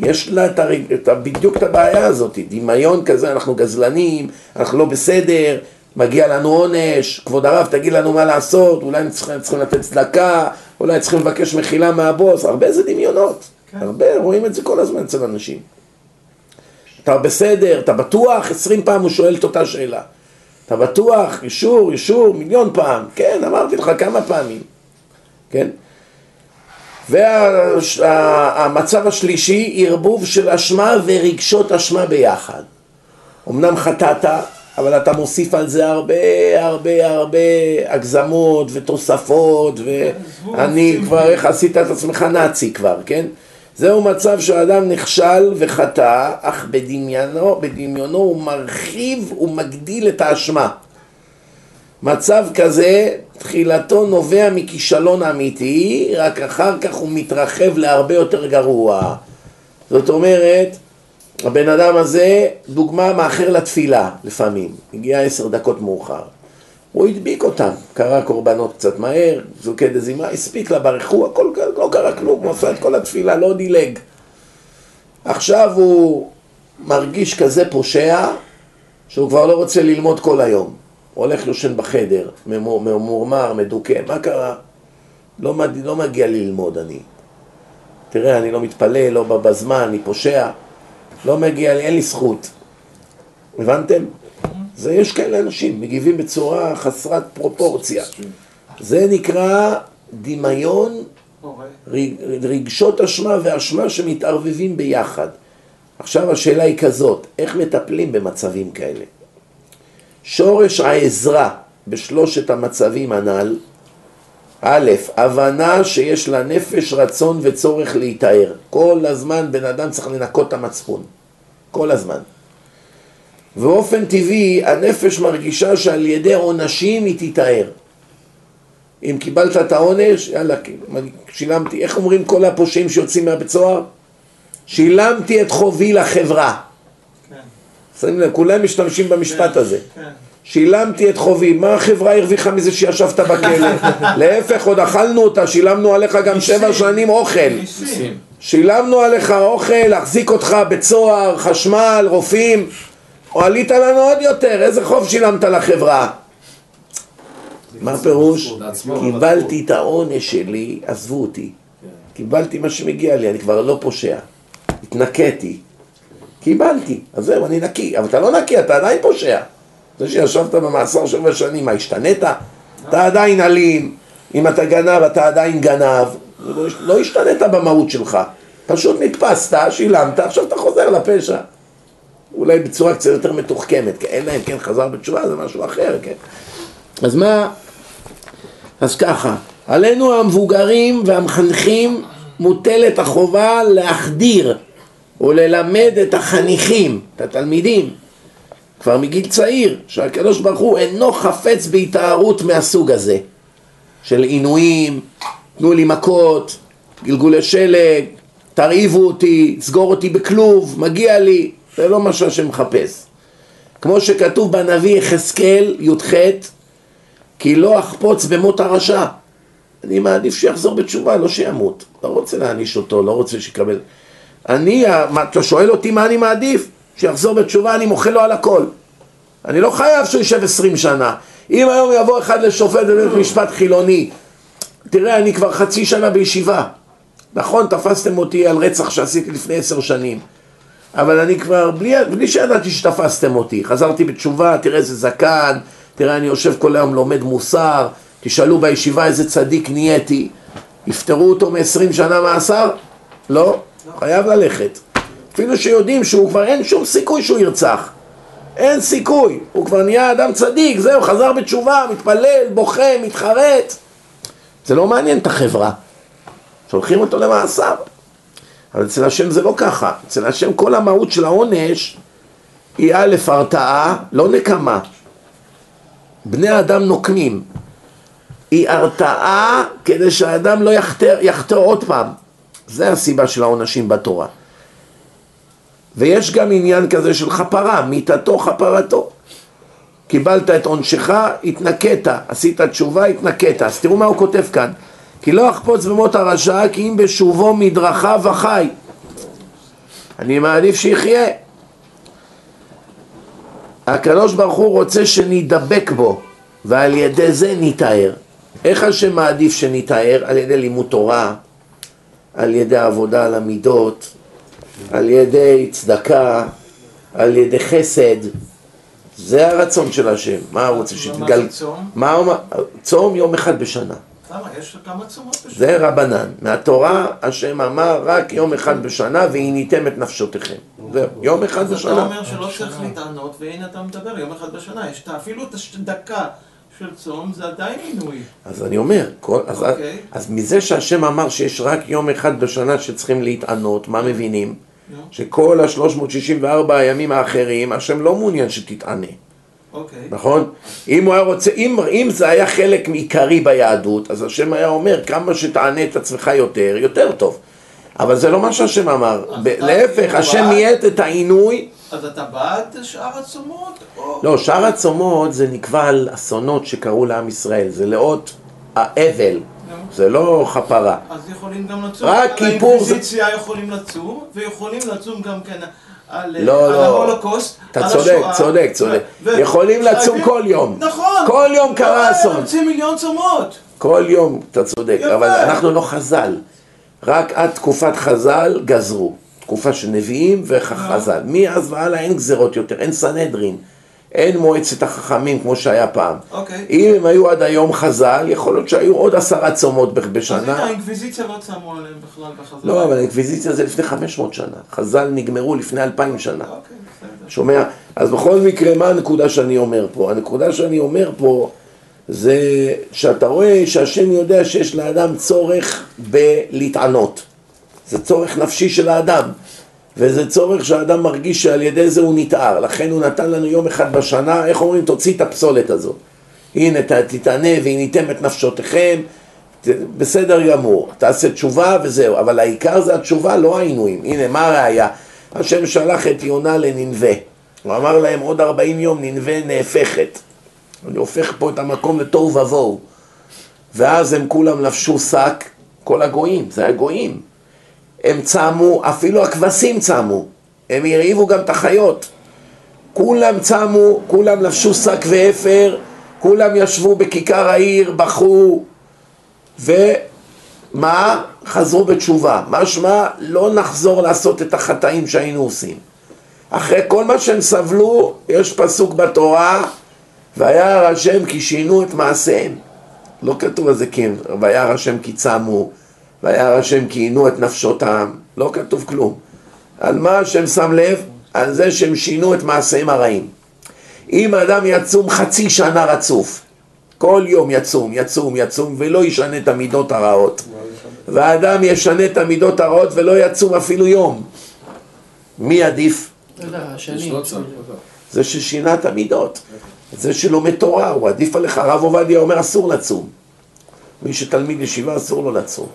יש לה את הרי, את ה, בדיוק את הבעיה הזאת, דמיון כזה, אנחנו גזלנים, אנחנו לא בסדר, מגיע לנו עונש, כבוד הרב תגיד לנו מה לעשות, אולי צריכים, צריכים לתת צדקה, אולי צריכים לבקש מחילה מהבוס, הרבה זה דמיונות, כן. הרבה, רואים את זה כל הזמן אצל אנשים. אתה בסדר, אתה בטוח? עשרים פעם הוא שואל את אותה שאלה. אתה בטוח? אישור, אישור, מיליון פעם. כן, אמרתי לך כמה פעמים. כן? והמצב השלישי, ערבוב של אשמה ורגשות אשמה ביחד. אמנם חטאת, אבל אתה מוסיף על זה הרבה הרבה הרבה הגזמות ותוספות ואני כבר, איך עשית את עצמך נאצי כבר, כן? זהו מצב שהאדם נכשל וחטא, אך בדמיינו, בדמיונו הוא מרחיב ומגדיל את האשמה. מצב כזה, תחילתו נובע מכישלון אמיתי, רק אחר כך הוא מתרחב להרבה יותר גרוע. זאת אומרת, הבן אדם הזה, דוגמה מאחר לתפילה לפעמים, הגיע עשר דקות מאוחר. הוא הדביק אותם, קרא קורבנות קצת מהר, זוקי דזימה, הספיק לה ברכו, הכל לא קרה כלום, הוא עשה את כל התפילה, לא דילג. עכשיו הוא מרגיש כזה פושע, שהוא כבר לא רוצה ללמוד כל היום. הולך יושן בחדר, ממורמר, מדוכא, מה קרה? לא, לא מגיע ללמוד אני. תראה, אני לא מתפלל, לא בזמן, אני פושע, לא מגיע לי, אין לי זכות. הבנתם? זה יש כאלה אנשים, מגיבים בצורה חסרת פרופורציה. זה נקרא דמיון, רגשות אשמה ואשמה שמתערבבים ביחד. עכשיו השאלה היא כזאת, איך מטפלים במצבים כאלה? שורש העזרה בשלושת המצבים הנ"ל, א', הבנה שיש לנפש רצון וצורך להיטהר. כל הזמן בן אדם צריך לנקות את המצפון. כל הזמן. באופן טבעי הנפש מרגישה שעל ידי עונשים היא תיטהר. אם קיבלת את העונש, יאללה, שילמתי, איך אומרים כל הפושעים שיוצאים מהבית סוהר? שילמתי את חובי לחברה. שמים לב, כולם משתמשים במשפט הזה. שילמתי את חובי, מה החברה הרוויחה מזה שישבת בכלא? <laughs> להפך, עוד אכלנו אותה, שילמנו עליך גם שבע שנים אוכל. שילמנו עליך אוכל, להחזיק אותך בצוהר, חשמל, רופאים. או עלית לנו עוד יותר, איזה חוב שילמת לחברה? מה פירוש? קיבלתי את העונש שלי, עזבו אותי. קיבלתי מה שמגיע לי, אני כבר לא פושע. התנקיתי. קיבלתי, אז זהו, אני נקי. אבל אתה לא נקי, אתה עדיין פושע. זה שישבת במאסר שבע שנים, מה, השתנית? אתה עדיין אלים, אם אתה גנב, אתה עדיין גנב, לא, לא השתנית במהות שלך, פשוט נתפסת, שילמת, עכשיו אתה חוזר לפשע. אולי בצורה קצת יותר מתוחכמת, כי אין להם, כן, חזר בתשובה, זה משהו אחר, כן. אז מה, אז ככה, עלינו המבוגרים והמחנכים מוטלת החובה להחדיר וללמד את החניכים, את התלמידים, כבר מגיל צעיר, שהקדוש ברוך הוא אינו חפץ בהתארות מהסוג הזה, של עינויים, תנו לי מכות, גלגולי שלג, תרעיבו אותי, סגור אותי בכלוב, מגיע לי, זה לא מה שהשם מחפש. כמו שכתוב בנביא יחזקאל י"ח, כי לא אחפוץ במות הרשע. אני מעדיף שיחזור בתשובה, לא שימות. לא רוצה להעניש אותו, לא רוצה שיקבל... אני, אתה שואל אותי מה אני מעדיף? שיחזור בתשובה, אני מוחל לו על הכל. אני לא חייב שהוא יישב עשרים שנה. אם היום יבוא אחד לשופט בבית משפט חילוני, תראה, אני כבר חצי שנה בישיבה. נכון, תפסתם אותי על רצח שעשיתי לפני עשר שנים. אבל אני כבר, בלי, בלי שידעתי שתפסתם אותי, חזרתי בתשובה, תראה איזה זקן, תראה אני יושב כל היום לומד מוסר, תשאלו בישיבה איזה צדיק נהייתי, יפטרו אותו מ-20 שנה מאסר? לא, חייב ללכת. אפילו שיודעים שהוא כבר אין שום סיכוי שהוא ירצח. אין סיכוי, הוא כבר נהיה אדם צדיק, זהו, חזר בתשובה, מתפלל, בוכה, מתחרט. זה לא מעניין את החברה. שולחים אותו למאסר. אבל אצל השם זה לא ככה. אצל השם כל המהות של העונש היא א', הרתעה, לא נקמה. בני אדם נוקמים. היא הרתעה כדי שהאדם לא יחטא עוד פעם. זה הסיבה של העונשים בתורה. ויש גם עניין כזה של חפרה, מיתתו חפרתו. קיבלת את עונשך, התנקית, עשית תשובה, התנקית. אז תראו מה הוא כותב כאן. כי לא אחפוץ במות הרשע, כי אם בשובו מדרכיו וחי. אני מעדיף שיחיה. הקדוש ברוך הוא רוצה שנידבק בו, ועל ידי זה ניטהר. איך השם מעדיף שניטהר? על ידי לימוד תורה, על ידי עבודה על המידות, על ידי צדקה, על ידי חסד. זה הרצון של השם. מה הוא רוצה שתתגל... מה זה צום? מה צום יום אחד בשנה. למה? יש כמה צומות בשנה. זה רבנן. מהתורה השם אמר רק יום אחד בשנה והניתם את נפשותיכם. זהו, יום אחד בשנה. אז אתה אומר שלא צריך להתענות, והנה אתה מדבר יום אחד בשנה. יש אפילו את הדקה. של צום זה עדיין עינוי. אז אני אומר, כל, אז, okay. אוקיי. אז, אז מזה שהשם אמר שיש רק יום אחד בשנה שצריכים להתענות, מה מבינים? Yeah. שכל ה-364 הימים האחרים, השם לא מעוניין שתתענה. אוקיי. Okay. נכון? אם הוא היה רוצה, אם, אם זה היה חלק עיקרי ביהדות, אז השם היה אומר, כמה שתענה את עצמך יותר, יותר טוב. אבל זה לא מה שהשם אמר. להפך, השם מייעט את העינוי אז אתה בעד שאר הצומות? או... לא, שאר הצומות זה נקבע על אסונות שקרו לעם ישראל, זה לאות האבל, זה לא כפרה. אז יכולים גם לצום, רק כיפור... האינקוויזיציה יכולים לצום, ויכולים לצום גם כן על, לא, על לא. ההולוקוסט, אתה צודק, השואה. צודק, צודק. ו- יכולים לצום כל יום. נכון. כל יום קרה אסון. רוצים מיליון צומות. כל יום, אתה צודק, אבל אנחנו לא חז"ל. רק עד תקופת חז"ל גזרו. תקופה של נביאים וחז"ל. מאז והלאה אין גזרות יותר, אין סנהדרין, אין מועצת החכמים כמו שהיה פעם. אוקיי. אם הם היו עד היום חז"ל, יכול להיות שהיו עוד עשרה צומות בשנה. אז הנה, האינקוויזיציה לא צמו עליהם בכלל בחז"ל. לא, אבל האינקוויזיציה זה לפני 500 שנה. חז"ל נגמרו לפני 2,000 שנה. אוקיי, בסדר. שומע? אז בכל מקרה, מה הנקודה שאני אומר פה? הנקודה שאני אומר פה זה שאתה רואה שהשם יודע שיש לאדם צורך בלהתענות. זה צורך נפשי של האדם, וזה צורך שהאדם מרגיש שעל ידי זה הוא נתער, לכן הוא נתן לנו יום אחד בשנה, איך אומרים, תוציא את הפסולת הזאת. הנה, תתענה והניתם את נפשותיכם, בסדר גמור, תעשה תשובה וזהו, אבל העיקר זה התשובה, לא העינויים. הנה, מה הראיה? השם שלח את יונה לננבה. הוא אמר להם עוד ארבעים יום ננבה נהפכת. אני הופך פה את המקום לתוהו ובוהו. ואז הם כולם לבשו שק, כל הגויים, זה הגויים. הם צמו, אפילו הכבשים צמו, הם הרעיבו גם את החיות. כולם צמו, כולם לבשו שק ואפר, כולם ישבו בכיכר העיר, בכו, ומה? חזרו בתשובה. משמע, לא נחזור לעשות את החטאים שהיינו עושים. אחרי כל מה שהם סבלו, יש פסוק בתורה וירא השם כי שינו את מעשיהם. לא כתוב על זה כן, וירא השם כי צמו, וירא השם כי עינו את נפשותם, לא כתוב כלום. על מה השם שם לב? על זה שהם שינו את מעשיהם הרעים. אם האדם יצום חצי שנה רצוף, כל יום יצום, יצום, יצום, ולא ישנה את המידות הרעות, והאדם ישנה את המידות הרעות ולא יצום אפילו יום, מי עדיף? זה ששינה את המידות, זה שלומד תורה, הוא עדיף עליך, הרב עובדיה אומר אסור לצום. מי שתלמיד ישיבה אסור לו לצום.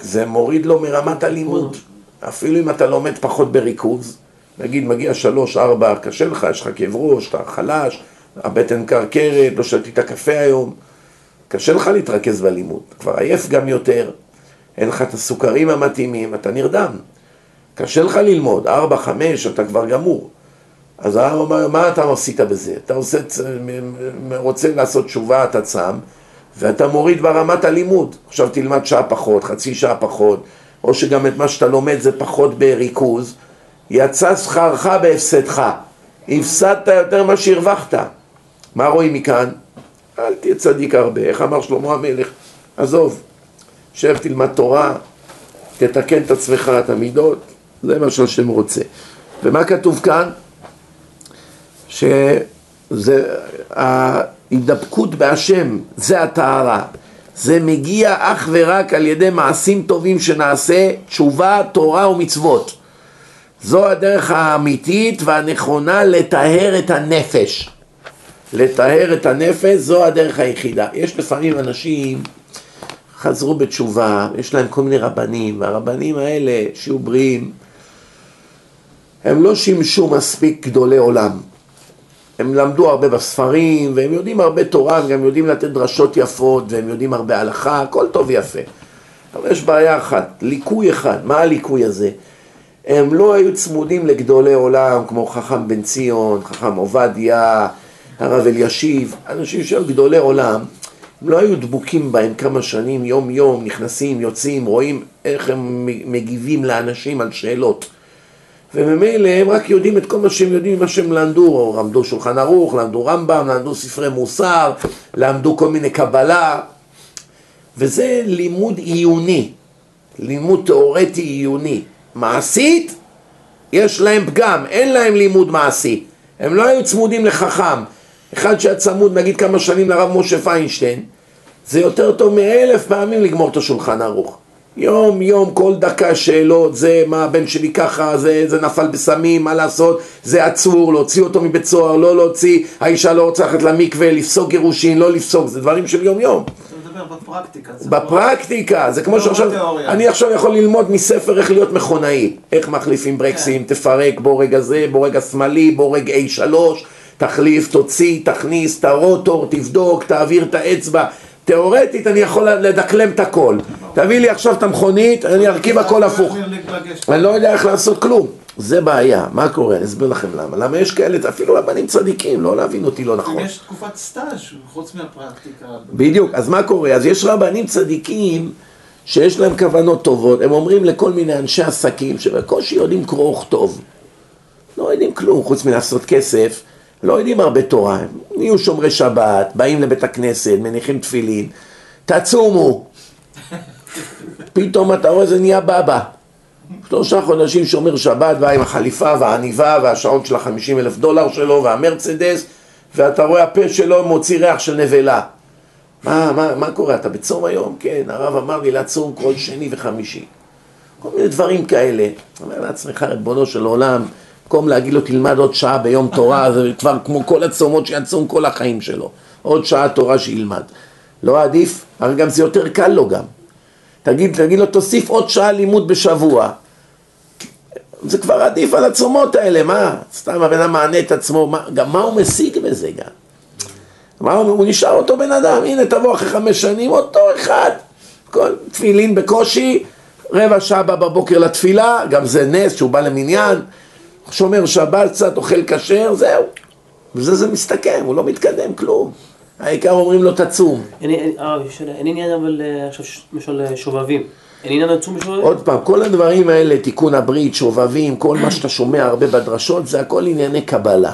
זה מוריד לו מרמת הלימוד. אפילו אם אתה לומד פחות בריכוז, נגיד מגיע שלוש, ארבע, קשה לך, יש לך כאב ראש, אתה חלש, הבטן קרקרת, לא שתית קפה היום, קשה לך להתרכז בלימוד, כבר עייף גם יותר, אין לך את הסוכרים המתאימים, אתה נרדם. קשה לך ללמוד, ארבע, חמש, אתה כבר גמור. אז הרב אומר, מה אתה עשית בזה? אתה עושה, רוצה לעשות תשובה, אתה צם, ואתה מוריד ברמת הלימוד. עכשיו תלמד שעה פחות, חצי שעה פחות, או שגם את מה שאתה לומד זה פחות בריכוז, יצא שכרך בהפסדך. הפסדת יותר ממה שהרווחת. מה רואים מכאן? אל תהיה צדיק הרבה. איך אמר שלמה המלך? עזוב, שב תלמד תורה, תתקן את עצמך, את המידות, זה מה שהשם רוצה. ומה כתוב כאן? שזה ההידבקות בהשם, זה הטהרה. זה מגיע אך ורק על ידי מעשים טובים שנעשה, תשובה, תורה ומצוות. זו הדרך האמיתית והנכונה לטהר את הנפש. לטהר את הנפש זו הדרך היחידה. יש לפעמים אנשים חזרו בתשובה, יש להם כל מיני רבנים, והרבנים האלה, שיהיו בריאים, הם לא שימשו מספיק גדולי עולם. הם למדו הרבה בספרים, והם יודעים הרבה תורה, הם גם יודעים לתת דרשות יפות, והם יודעים הרבה הלכה, הכל טוב ויפה. אבל יש בעיה אחת, ליקוי אחד, מה הליקוי הזה? הם לא היו צמודים לגדולי עולם כמו חכם בן ציון, חכם עובדיה, הרב אלישיב, אנשים שהיו גדולי עולם, הם לא היו דבוקים בהם כמה שנים, יום יום, נכנסים, יוצאים, רואים איך הם מגיבים לאנשים על שאלות. וממילא הם רק יודעים את כל מה שהם יודעים, מה שהם למדו, למדו שולחן ערוך, למדו רמב"ם, למדו ספרי מוסר, למדו כל מיני קבלה, וזה לימוד עיוני, לימוד תיאורטי עיוני. מעשית, יש להם פגם, אין להם לימוד מעשי. הם לא היו צמודים לחכם. אחד שהיה צמוד נגיד כמה שנים לרב משה פיינשטיין, זה יותר טוב מאלף פעמים לגמור את השולחן ערוך. יום יום כל דקה שאלות, זה מה הבן שלי ככה, זה, זה נפל בסמים, מה לעשות, זה עצור, להוציא אותו מבית סוהר, לא להוציא, האישה לא רוצה ללכת למקווה, לפסוק גירושין, לא לפסוק, זה דברים של יום יום. בפרקטיקה. בפרקטיקה, זה כמו לא שעכשיו, אני עכשיו יכול ללמוד מספר איך להיות מכונאי, איך מחליפים ברקסים, כן. תפרק בורג הזה, בורג השמאלי, בורג A3, תחליף, תוציא, תכניס, תרוטור, תבדוק, תעביר את האצבע, תיאורטית אני יכול לדקלם את הכל. תביא לי עכשיו את המכונית, אני ארכיב הכל הפוך. אני לא יודע איך לעשות כלום. זה בעיה, מה קורה? אני אסביר לכם למה. למה יש כאלה, אפילו רבנים צדיקים, לא להבין אותי לא נכון. יש תקופת סטאז' חוץ מהפרקטיקה. בדיוק, אז מה קורה? אז יש רבנים צדיקים שיש להם כוונות טובות, הם אומרים לכל מיני אנשי עסקים שבקושי יודעים קרוא וכתוב. לא יודעים כלום, חוץ מלעשות כסף, לא יודעים הרבה תורה, הם נהיו שומרי שבת, באים לבית הכנסת, מניחים תפילין, תצומו. פתאום אתה רואה זה נהיה בבא. שלושה חודשים שומר שבת, בא עם החליפה והעניבה והשעון של החמישים אלף דולר שלו והמרצדס ואתה רואה הפה שלו מוציא ריח של נבלה. מה, מה, מה קורה? אתה בצום היום? כן, הרב אמר לי לצום כל שני וחמישי. כל מיני דברים כאלה. אומר לעצמך, ריבונו של עולם, במקום להגיד לו תלמד עוד שעה ביום תורה, <laughs> זה כבר כמו כל הצומות שיצום כל החיים שלו. עוד שעה תורה שילמד. לא עדיף? הרי גם זה יותר קל לו גם. תגיד, תגיד לו תוסיף עוד שעה לימוד בשבוע. זה כבר עדיף על הצומות האלה, מה? סתם הבן אדם מענה את עצמו, מה, גם מה הוא משיג בזה גם? מה הוא, הוא נשאר אותו בן אדם, הנה תבוא אחרי חמש שנים, אותו אחד. כל תפילין בקושי, רבע שעה בא בבוקר לתפילה, גם זה נס שהוא בא למניין. שומר שבת קצת, אוכל כשר, זהו. וזה זה מסתכם, הוא לא מתקדם כלום. העיקר אומרים לו תצום. אין אה, עניין אבל אה, עכשיו למשל אה, שובבים. אין עניין לצום בשובבים? עוד פעם, כל הדברים האלה, תיקון הברית, שובבים, כל מה שאתה שומע הרבה בדרשות, זה הכל ענייני קבלה.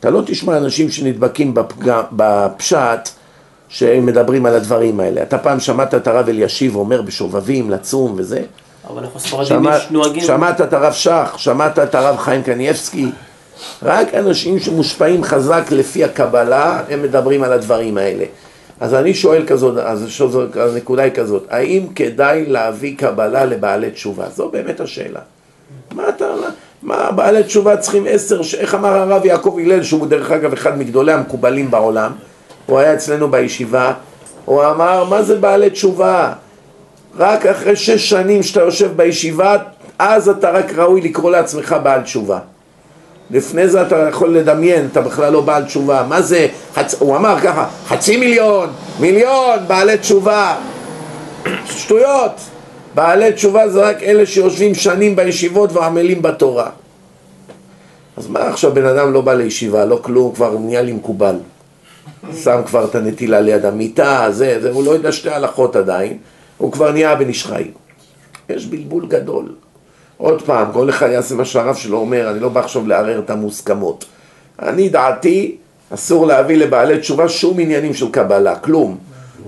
אתה לא תשמע אנשים שנדבקים בפג... בפשט שהם מדברים על הדברים האלה. אתה פעם שמעת את הרב אלישיב אומר בשובבים, לצום וזה? אבל אנחנו ספרדים שמע, נוהגים. שמעת את הרב שך, שמעת את הרב חיים קניאבסקי, רק אנשים שמושפעים חזק לפי הקבלה, הם מדברים על הדברים האלה. אז אני שואל כזאת, אז הנקודה היא כזאת, האם כדאי להביא קבלה לבעלי תשובה? זו באמת השאלה. מה אתה, מה בעלי תשובה צריכים עשר, איך אמר הרב יעקב הלל, שהוא דרך אגב אחד מגדולי המקובלים בעולם, הוא היה אצלנו בישיבה, הוא אמר, מה זה בעלי תשובה? רק אחרי שש שנים שאתה יושב בישיבה, אז אתה רק ראוי לקרוא לעצמך בעל תשובה. לפני זה אתה יכול לדמיין, אתה בכלל לא בעל תשובה. מה זה, חצ... הוא אמר ככה, חצי מיליון, מיליון בעלי תשובה. שטויות. בעלי תשובה זה רק אלה שיושבים שנים בישיבות ועמלים בתורה. אז מה עכשיו בן אדם לא בא לישיבה, לא כלום, כבר נהיה לי מקובל. שם כבר את הנטילה ליד המיטה, זה, זה, הוא לא יודע שתי הלכות עדיין, הוא כבר נהיה בן איש חיים. יש בלבול גדול. עוד פעם, כל אחד יעשה מה שהרב שלו אומר, אני לא בא עכשיו לערער את המוסכמות. אני דעתי, אסור להביא לבעלי תשובה שום עניינים של קבלה, כלום.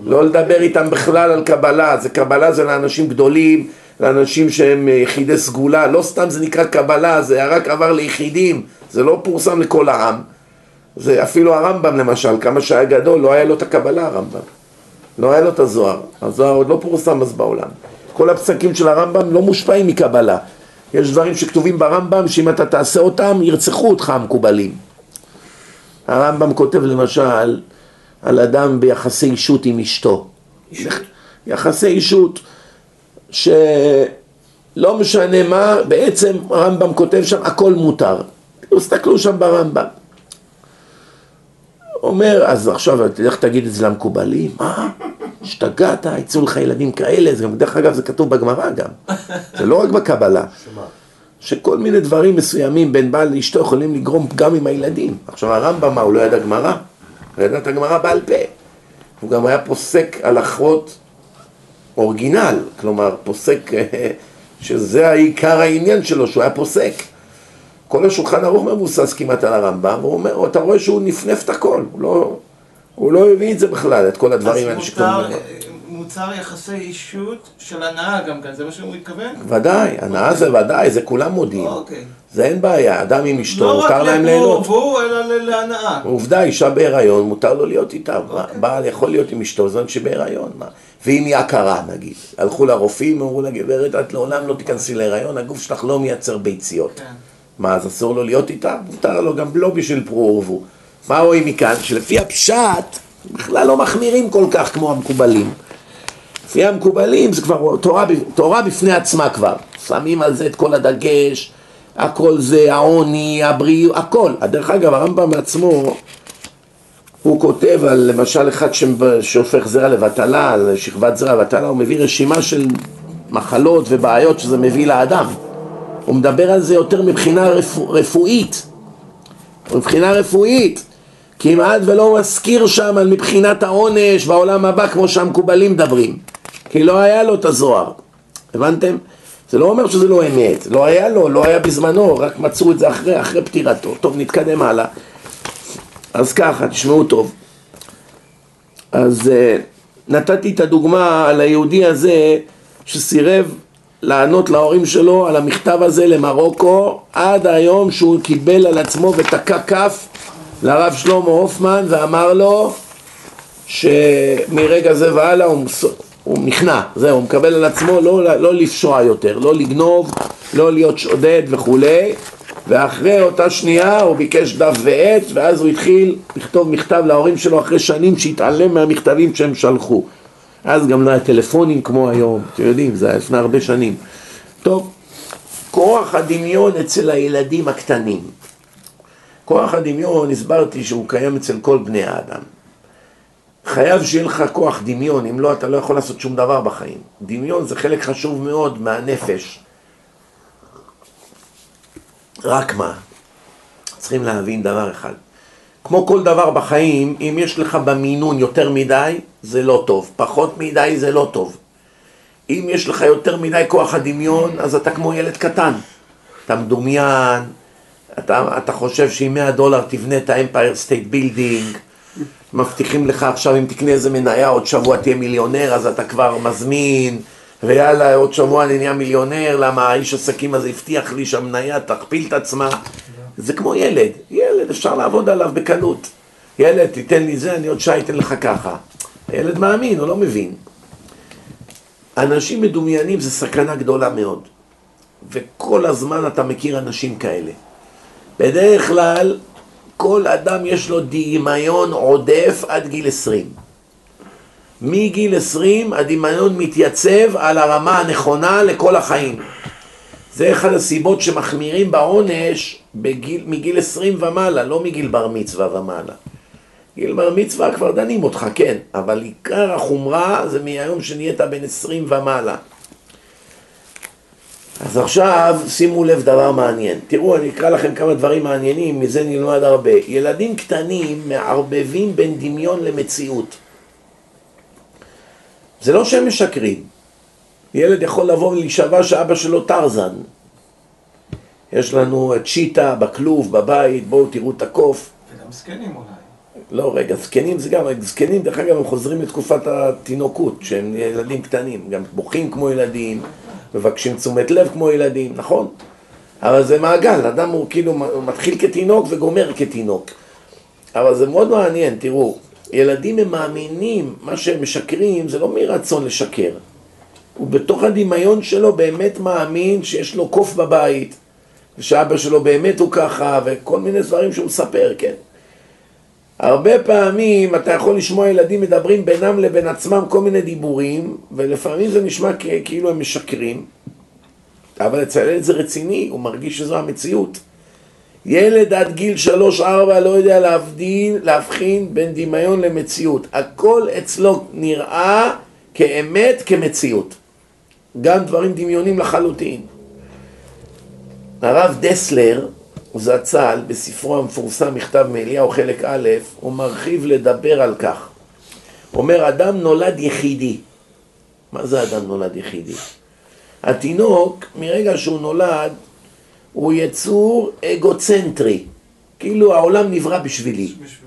לא לדבר איתם בכלל על קבלה, זה קבלה זה לאנשים גדולים, לאנשים שהם אה, יחידי סגולה, לא סתם זה נקרא קבלה, זה רק עבר ליחידים, זה לא פורסם לכל העם. זה אפילו הרמב"ם למשל, כמה שהיה גדול, לא היה לו את הקבלה הרמב"ם. לא היה לו את הזוהר, הזוהר עוד לא פורסם אז בעולם. כל הפסקים של הרמב"ם לא מושפעים מקבלה. יש דברים שכתובים ברמב"ם שאם אתה תעשה אותם, ירצחו אותך המקובלים. הרמב"ם כותב למשל על אדם ביחסי אישות עם אשתו. יחסי אישות שלא משנה מה, בעצם הרמב"ם כותב שם הכל מותר. תסתכלו שם ברמב"ם. אומר, אז עכשיו תלך תגיד את זה למקובלים, מה? השתגעת, יצאו לך ילדים כאלה, זה גם, דרך אגב זה כתוב בגמרא גם, זה לא רק בקבלה, שכל מיני דברים מסוימים בין בעל לאשתו יכולים לגרום פגם עם הילדים. עכשיו הרמב"ם, מה, הוא לא ידע גמרא? הוא ידע את הגמרא בעל פה. הוא גם היה פוסק הלכות אורגינל, כלומר פוסק <laughs> שזה העיקר העניין שלו, שהוא היה פוסק. כל השולחן ערוך מבוסס כמעט על הרמב"ם, והוא אומר, אתה רואה שהוא נפנף את הכל, הוא לא, הוא לא הביא את זה בכלל, את כל הדברים האלה שקוראים מותר, להם. מוצר יחסי אישות של הנאה גם כאן, זה מה שהוא מתכוון? ודאי, הנאה זה ודאי, זה כולם מודים. אוקיי. זה אין בעיה, אדם עם אשתו, לא מותר רק להם ליהנות. לפרובו, אלא ל- להנאה. עובדה, אישה בהיריון, מותר לו להיות איתה. אוקיי. בעל יכול להיות עם אשתו, זמן שבהיריון. ואם היא עקרה, נגיד. הלכו לרופאים, אמרו לה, גברת, את לעולם לא תיכנסי להיריון, הגוף שלך לא מייצר ביציות. כן. מה, אז אסור לו להיות איתה? מותר לו גם לא בשביל פרו ורבו. מה רואים מכאן? שלפי הפשט, בכלל לא מחמירים כל כך כמו המקובלים. לפי המקובלים זה כבר תורה, תורה בפני עצמה כבר. שמים על זה את כל הדגש, הכל זה, העוני, הבריאות, הכל. דרך אגב, הרמב"ם בעצמו, הוא כותב על למשל אחד שהופך זרע לבטלה, על שכבת זרע לבטלה, הוא מביא רשימה של מחלות ובעיות שזה מביא לאדם. הוא מדבר על זה יותר מבחינה רפו, רפואית. מבחינה רפואית. כמעט ולא מזכיר שם על מבחינת העונש והעולם הבא כמו שהמקובלים מדברים. כי לא היה לו את הזוהר. הבנתם? זה לא אומר שזה לא אמת. לא היה לו, לא היה בזמנו, רק מצאו את זה אחרי, אחרי פטירתו. טוב, נתקדם הלאה. אז ככה, תשמעו טוב. אז אה, נתתי את הדוגמה על היהודי הזה שסירב לענות להורים שלו על המכתב הזה למרוקו עד היום שהוא קיבל על עצמו ותקע כף לרב שלמה הופמן ואמר לו שמרגע זה והלאה הוא, מס- הוא נכנע, זהו, הוא מקבל על עצמו לא, לא לפשוע יותר, לא לגנוב, לא להיות שודד וכולי ואחרי אותה שנייה הוא ביקש דף ועט ואז הוא התחיל לכתוב מכתב להורים שלו אחרי שנים שהתעלם מהמכתבים שהם שלחו אז גם לא היה טלפונים כמו היום, אתם יודעים, זה היה לפני הרבה שנים. טוב, כוח הדמיון אצל הילדים הקטנים. כוח הדמיון, הסברתי שהוא קיים אצל כל בני האדם. חייב שיהיה לך כוח דמיון, אם לא אתה לא יכול לעשות שום דבר בחיים. דמיון זה חלק חשוב מאוד מהנפש. רק מה? צריכים להבין דבר אחד. כמו כל דבר בחיים, אם יש לך במינון יותר מדי, זה לא טוב. פחות מדי זה לא טוב. אם יש לך יותר מדי כוח הדמיון, אז אתה כמו ילד קטן. אתה מדומיין, אתה, אתה חושב שעם 100 דולר תבנה את ה Empire State Building, מבטיחים לך עכשיו אם תקנה איזה מניה עוד שבוע תהיה מיליונר אז אתה כבר מזמין ויאללה עוד שבוע אני נהיה מיליונר למה האיש עסקים הזה הבטיח לי שהמניה תכפיל את עצמה? זה כמו ילד, ילד אפשר לעבוד עליו בקלות. ילד תיתן לי זה אני עוד שעה אתן לך ככה. הילד מאמין, הוא לא מבין. אנשים מדומיינים זה סכנה גדולה מאוד. וכל הזמן אתה מכיר אנשים כאלה בדרך כלל כל אדם יש לו דמיון עודף עד גיל 20. מגיל 20 הדמיון מתייצב על הרמה הנכונה לכל החיים. זה אחד הסיבות שמחמירים בעונש בגיל, מגיל 20 ומעלה, לא מגיל בר מצווה ומעלה. גיל בר מצווה כבר דנים אותך, כן, אבל עיקר החומרה זה מהיום שנהיית בן 20 ומעלה. אז עכשיו שימו לב דבר מעניין. תראו, אני אקרא לכם כמה דברים מעניינים, מזה נלמד הרבה. ילדים קטנים מערבבים בין דמיון למציאות. זה לא שהם משקרים. ילד יכול לבוא ולהישבע שאבא שלו טרזן. יש לנו צ'יטה בכלוב, בבית, בואו תראו את הקוף. וגם זקנים אולי. לא, רגע, זקנים זה גם, זקנים דרך אגב הם חוזרים לתקופת התינוקות, שהם ילדים קטנים, גם בוכים כמו ילדים, מבקשים תשומת לב כמו ילדים, נכון? אבל זה מעגל, אדם הוא כאילו הוא מתחיל כתינוק וגומר כתינוק. אבל זה מאוד מעניין, תראו, ילדים הם מאמינים, מה שהם משקרים זה לא מרצון לשקר. הוא בתוך הדמיון שלו באמת מאמין שיש לו קוף בבית, ושאבא שלו באמת הוא ככה, וכל מיני דברים שהוא מספר, כן? הרבה פעמים אתה יכול לשמוע ילדים מדברים בינם לבין עצמם כל מיני דיבורים, ולפעמים זה נשמע כאילו הם משקרים, אבל אצל ילד זה רציני, הוא מרגיש שזו המציאות. ילד עד גיל שלוש-ארבע לא יודע להבדיל, להבחין בין דמיון למציאות. הכל אצלו נראה כאמת, כמציאות. גם דברים דמיונים לחלוטין. הרב דסלר, זצ"ל, בספרו המפורסם מכתב מאליהו חלק א', הוא מרחיב לדבר על כך. אומר, אדם נולד יחידי. מה זה אדם נולד יחידי? התינוק, מרגע שהוא נולד, הוא יצור אגוצנטרי. כאילו העולם נברא בשבילי. בשבילו.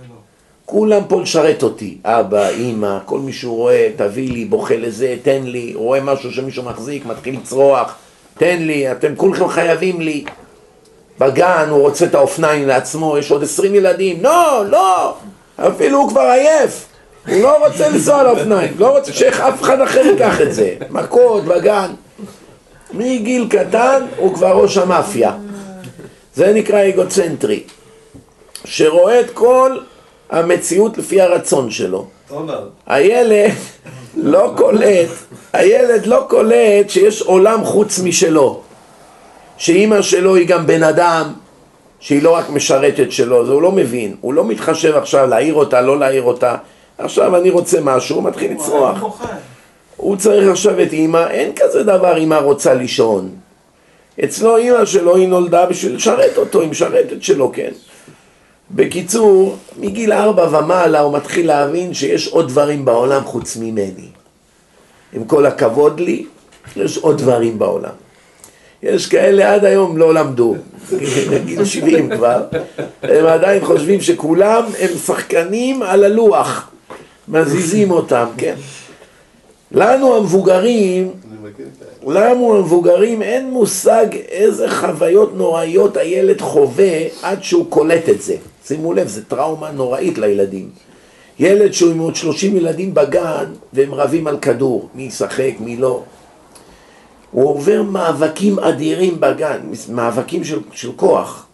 כולם פה לשרת אותי, אבא, אימא, כל מי שהוא רואה, תביא לי, בוכה לזה, תן לי, רואה משהו שמישהו מחזיק, מתחיל לצרוח, תן לי, אתם כולכם חייבים לי. בגן הוא רוצה את האופניים לעצמו, יש עוד עשרים ילדים, לא, לא, אפילו הוא כבר עייף, הוא לא רוצה לנסוע על האופניים, לא רוצה שאיך אף אחד אחר ייקח את זה, מכות בגן. מגיל קטן הוא כבר ראש המאפיה. זה נקרא אגוצנטרי, שרואה את כל המציאות לפי הרצון שלו. הילד לא קולט, הילד לא קולט שיש עולם חוץ משלו. שאימא שלו היא גם בן אדם, שהיא לא רק משרתת שלו, זה הוא לא מבין. הוא לא מתחשב עכשיו להעיר אותה, לא להעיר אותה. עכשיו אני רוצה משהו, הוא מתחיל לצרוח. הוא צריך עכשיו את אימא, אין כזה דבר אימא רוצה לישון. אצלו אימא שלו היא נולדה בשביל לשרת אותו, היא משרתת שלו, כן. בקיצור, מגיל ארבע ומעלה הוא מתחיל להבין שיש עוד דברים בעולם חוץ ממני. עם כל הכבוד לי, יש עוד דברים בעולם. יש כאלה עד היום לא למדו, גיל 70 כבר, הם עדיין חושבים שכולם הם שחקנים על הלוח, מזיזים אותם, כן. לנו המבוגרים. לנו המבוגרים אין מושג איזה חוויות נוראיות הילד חווה עד שהוא קולט את זה. שימו לב, זו טראומה נוראית לילדים. ילד שהוא עם עוד 30 ילדים בגן והם רבים על כדור, מי ישחק, מי לא. הוא עובר מאבקים אדירים בגן, מאבקים של, של כוח.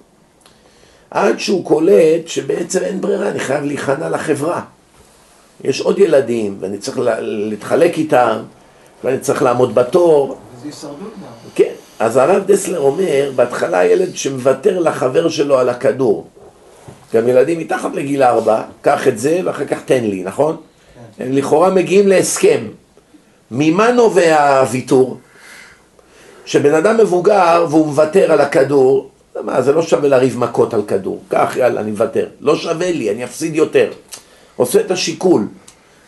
עד שהוא קולט שבעצם אין ברירה, אני חייב להיכנע לחברה. יש עוד ילדים, ואני צריך לה- להתחלק איתם, ואני צריך לעמוד בתור. זה הישרדות גם. כן, אז הרב דסלר אומר, בהתחלה ילד שמוותר לחבר שלו על הכדור. גם ילדים מתחת לגיל ארבע, קח את זה ואחר כך תן לי, נכון? הם לכאורה מגיעים להסכם. ממה נובע הוויתור? שבן אדם מבוגר והוא מוותר על הכדור, מה, זה לא שווה לריב מכות על כדור. קח, יאללה, אני מוותר. לא שווה לי, אני אפסיד יותר. עושה את השיקול.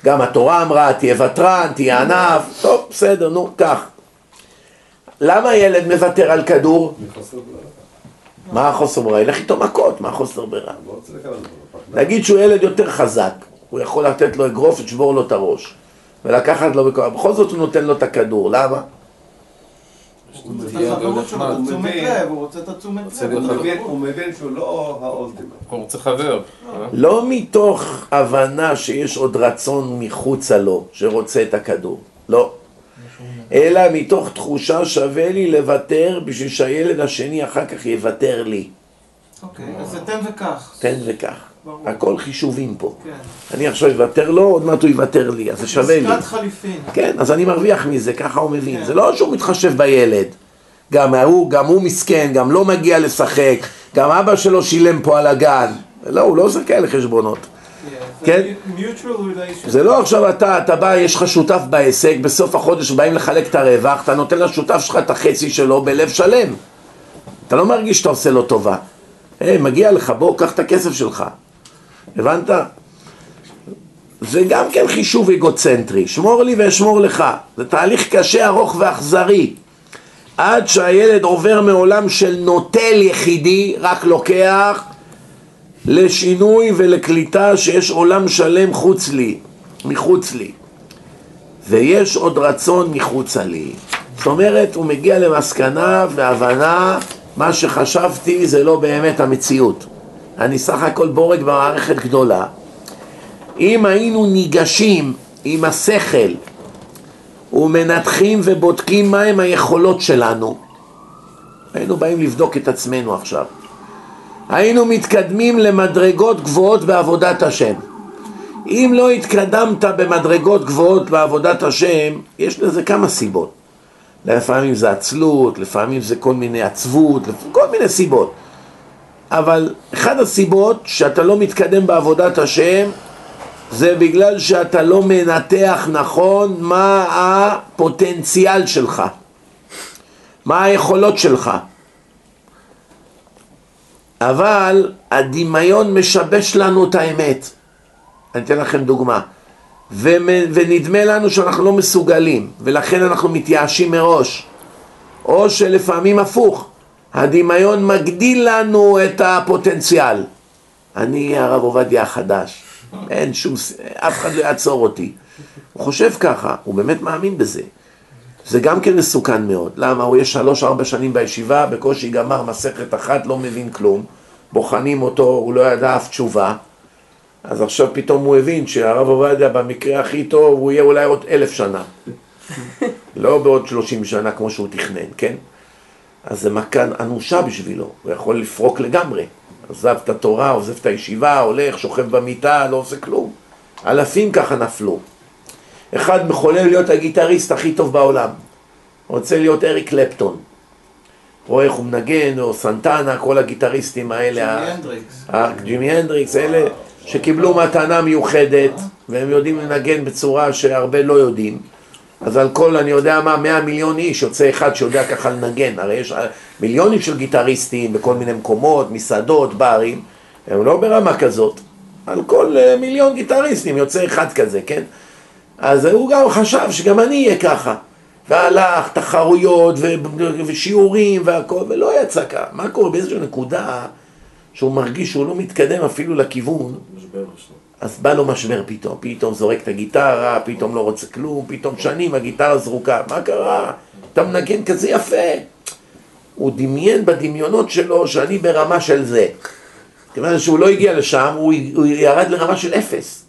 גם התורה אמרה, תהיה ותרן, תהיה ענב, טוב, בסדר, נו, קח. למה ילד מוותר על כדור? מה החוסר ברירה? ילך איתו מכות, מה החוסר ברירה? לא. נגיד שהוא ילד יותר חזק, הוא יכול לתת לו אגרוף ושבור לו את הראש ולקחת לו בכל זאת הוא נותן לו את הכדור, למה? הוא רוצה את התשומת לב. הוא מבין- מבין. הוא מבין שהוא לא האולטימט. הוא רוצה חבר. לא מתוך הבנה שיש עוד רצון מחוצה לו שרוצה את הכדור, לא. אלא מתוך תחושה שווה לי לוותר בשביל שהילד השני אחר כך יוותר לי. אוקיי, אז זה תן וקח. תן וקח. הכל חישובים פה. כן. אני עכשיו אוותר לו, עוד מעט הוא יוותר לי, אז זה שווה לי. עסקת חליפין. כן, אז אני מרוויח מזה, ככה הוא מבין. כן. זה לא שהוא מתחשב בילד. גם הוא, גם הוא מסכן, גם לא מגיע לשחק, גם אבא שלו שילם פה על הגן. לא, הוא לא עושה כאלה חשבונות. כן. relation. זה לא עכשיו אתה, אתה בא, יש לך שותף בעסק, בסוף החודש באים לחלק את הרווח, אתה נותן לשותף שלך את החצי שלו בלב שלם. אתה לא מרגיש שאתה עושה לו טובה. היי, מגיע לך, בוא, קח את הכסף שלך. הבנת? זה גם כן חישוב אגוצנטרי, שמור לי ואשמור לך. זה תהליך קשה, ארוך ואכזרי. עד שהילד עובר מעולם של נוטל יחידי, רק לוקח, לשינוי ולקליטה שיש עולם שלם חוץ לי, מחוץ לי. ויש עוד רצון מחוצה לי. זאת אומרת, הוא מגיע למסקנה והבנה, מה שחשבתי זה לא באמת המציאות. אני סך הכל בורג במערכת גדולה. אם היינו ניגשים עם השכל ומנתחים ובודקים מהם היכולות שלנו, היינו באים לבדוק את עצמנו עכשיו. היינו מתקדמים למדרגות גבוהות בעבודת השם. אם לא התקדמת במדרגות גבוהות בעבודת השם, יש לזה כמה סיבות. לפעמים זה עצלות, לפעמים זה כל מיני עצבות, כל מיני סיבות. אבל אחת הסיבות שאתה לא מתקדם בעבודת השם זה בגלל שאתה לא מנתח נכון מה הפוטנציאל שלך, מה היכולות שלך. אבל הדמיון משבש לנו את האמת. אני אתן לכם דוגמה. ונדמה לנו שאנחנו לא מסוגלים, ולכן אנחנו מתייאשים מראש. או שלפעמים הפוך, הדמיון מגדיל לנו את הפוטנציאל. אני הרב עובדיה החדש, אין שום, אף אחד לא יעצור אותי. הוא חושב ככה, הוא באמת מאמין בזה. זה גם כן מסוכן מאוד. למה? הוא יש שלוש-ארבע שנים בישיבה, בקושי גמר מסכת אחת, לא מבין כלום. בוחנים אותו, הוא לא ידע אף תשובה. אז עכשיו פתאום הוא הבין שהרב עובדיה במקרה הכי טוב, הוא יהיה אולי עוד אלף שנה. לא בעוד שלושים שנה כמו שהוא תכנן, כן? אז זה מכה אנושה בשבילו, הוא יכול לפרוק לגמרי. עזב את התורה, עוזב את הישיבה, הולך, שוכב במיטה, לא עושה כלום. אלפים ככה נפלו. אחד מחולל להיות הגיטריסט הכי טוב בעולם. רוצה להיות אריק קלפטון. רואה איך הוא מנגן, או סנטנה, כל הגיטריסטים האלה. ג'ימי הנדריקס. ג'ימי הנדריקס, אלה שקיבלו מתנה מיוחדת, והם יודעים לנגן בצורה שהרבה לא יודעים. אז על כל, אני יודע מה, 100 מיליון איש, יוצא אחד שיודע ככה לנגן. הרי יש מיליונים של גיטריסטים בכל מיני מקומות, מסעדות, ברים, הם לא ברמה כזאת. על כל אה, מיליון גיטריסטים יוצא אחד כזה, כן? אז הוא גם חשב שגם אני אהיה ככה. והלך, תחרויות ו- ושיעורים והכל, ולא יצא ככה. מה קורה באיזושהי נקודה שהוא מרגיש שהוא לא מתקדם אפילו לכיוון, אז בא לו משבר פתאום, פתאום זורק את הגיטרה, פתאום לא רוצה כלום, פתאום שנים הגיטרה זרוקה, מה קרה? אתה מנגן כזה יפה. הוא דמיין בדמיונות שלו שאני ברמה של זה. כיוון שהוא לא הגיע לשם, הוא, הוא ירד לרמה של אפס.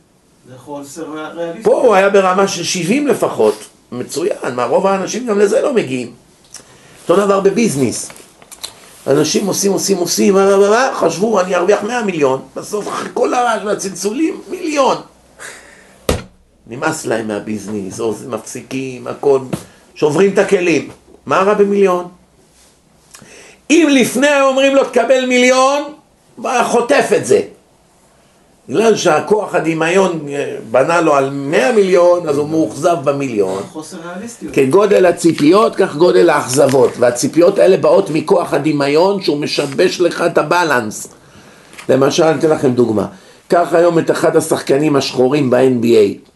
זה חוסר ריאליסטי. פה הוא היה ברמה של 70 לפחות. מצוין, מה רוב האנשים גם לזה לא מגיעים. אותו דבר בביזנס. אנשים עושים, עושים, עושים, מה, מה, מה, מה, חשבו אני ארוויח 100 מיליון, בסוף אחרי כל הרעש והצלצולים, מיליון. נמאס להם מהביזנס, או מפסיקים, הכל, שוברים את הכלים. מה רע במיליון? אם לפני אומרים לו תקבל מיליון, חוטף את זה. בגלל שהכוח הדמיון אה, בנה לו על 100 מיליון, אז הוא מאוכזב במיליון. חוסר ריאליסטיות. כגודל הציפיות, כך גודל האכזבות. והציפיות האלה באות מכוח הדמיון שהוא משבש לך את הבלנס. למשל, אני אתן לכם דוגמה. קח היום את אחד השחקנים השחורים ב-NBA,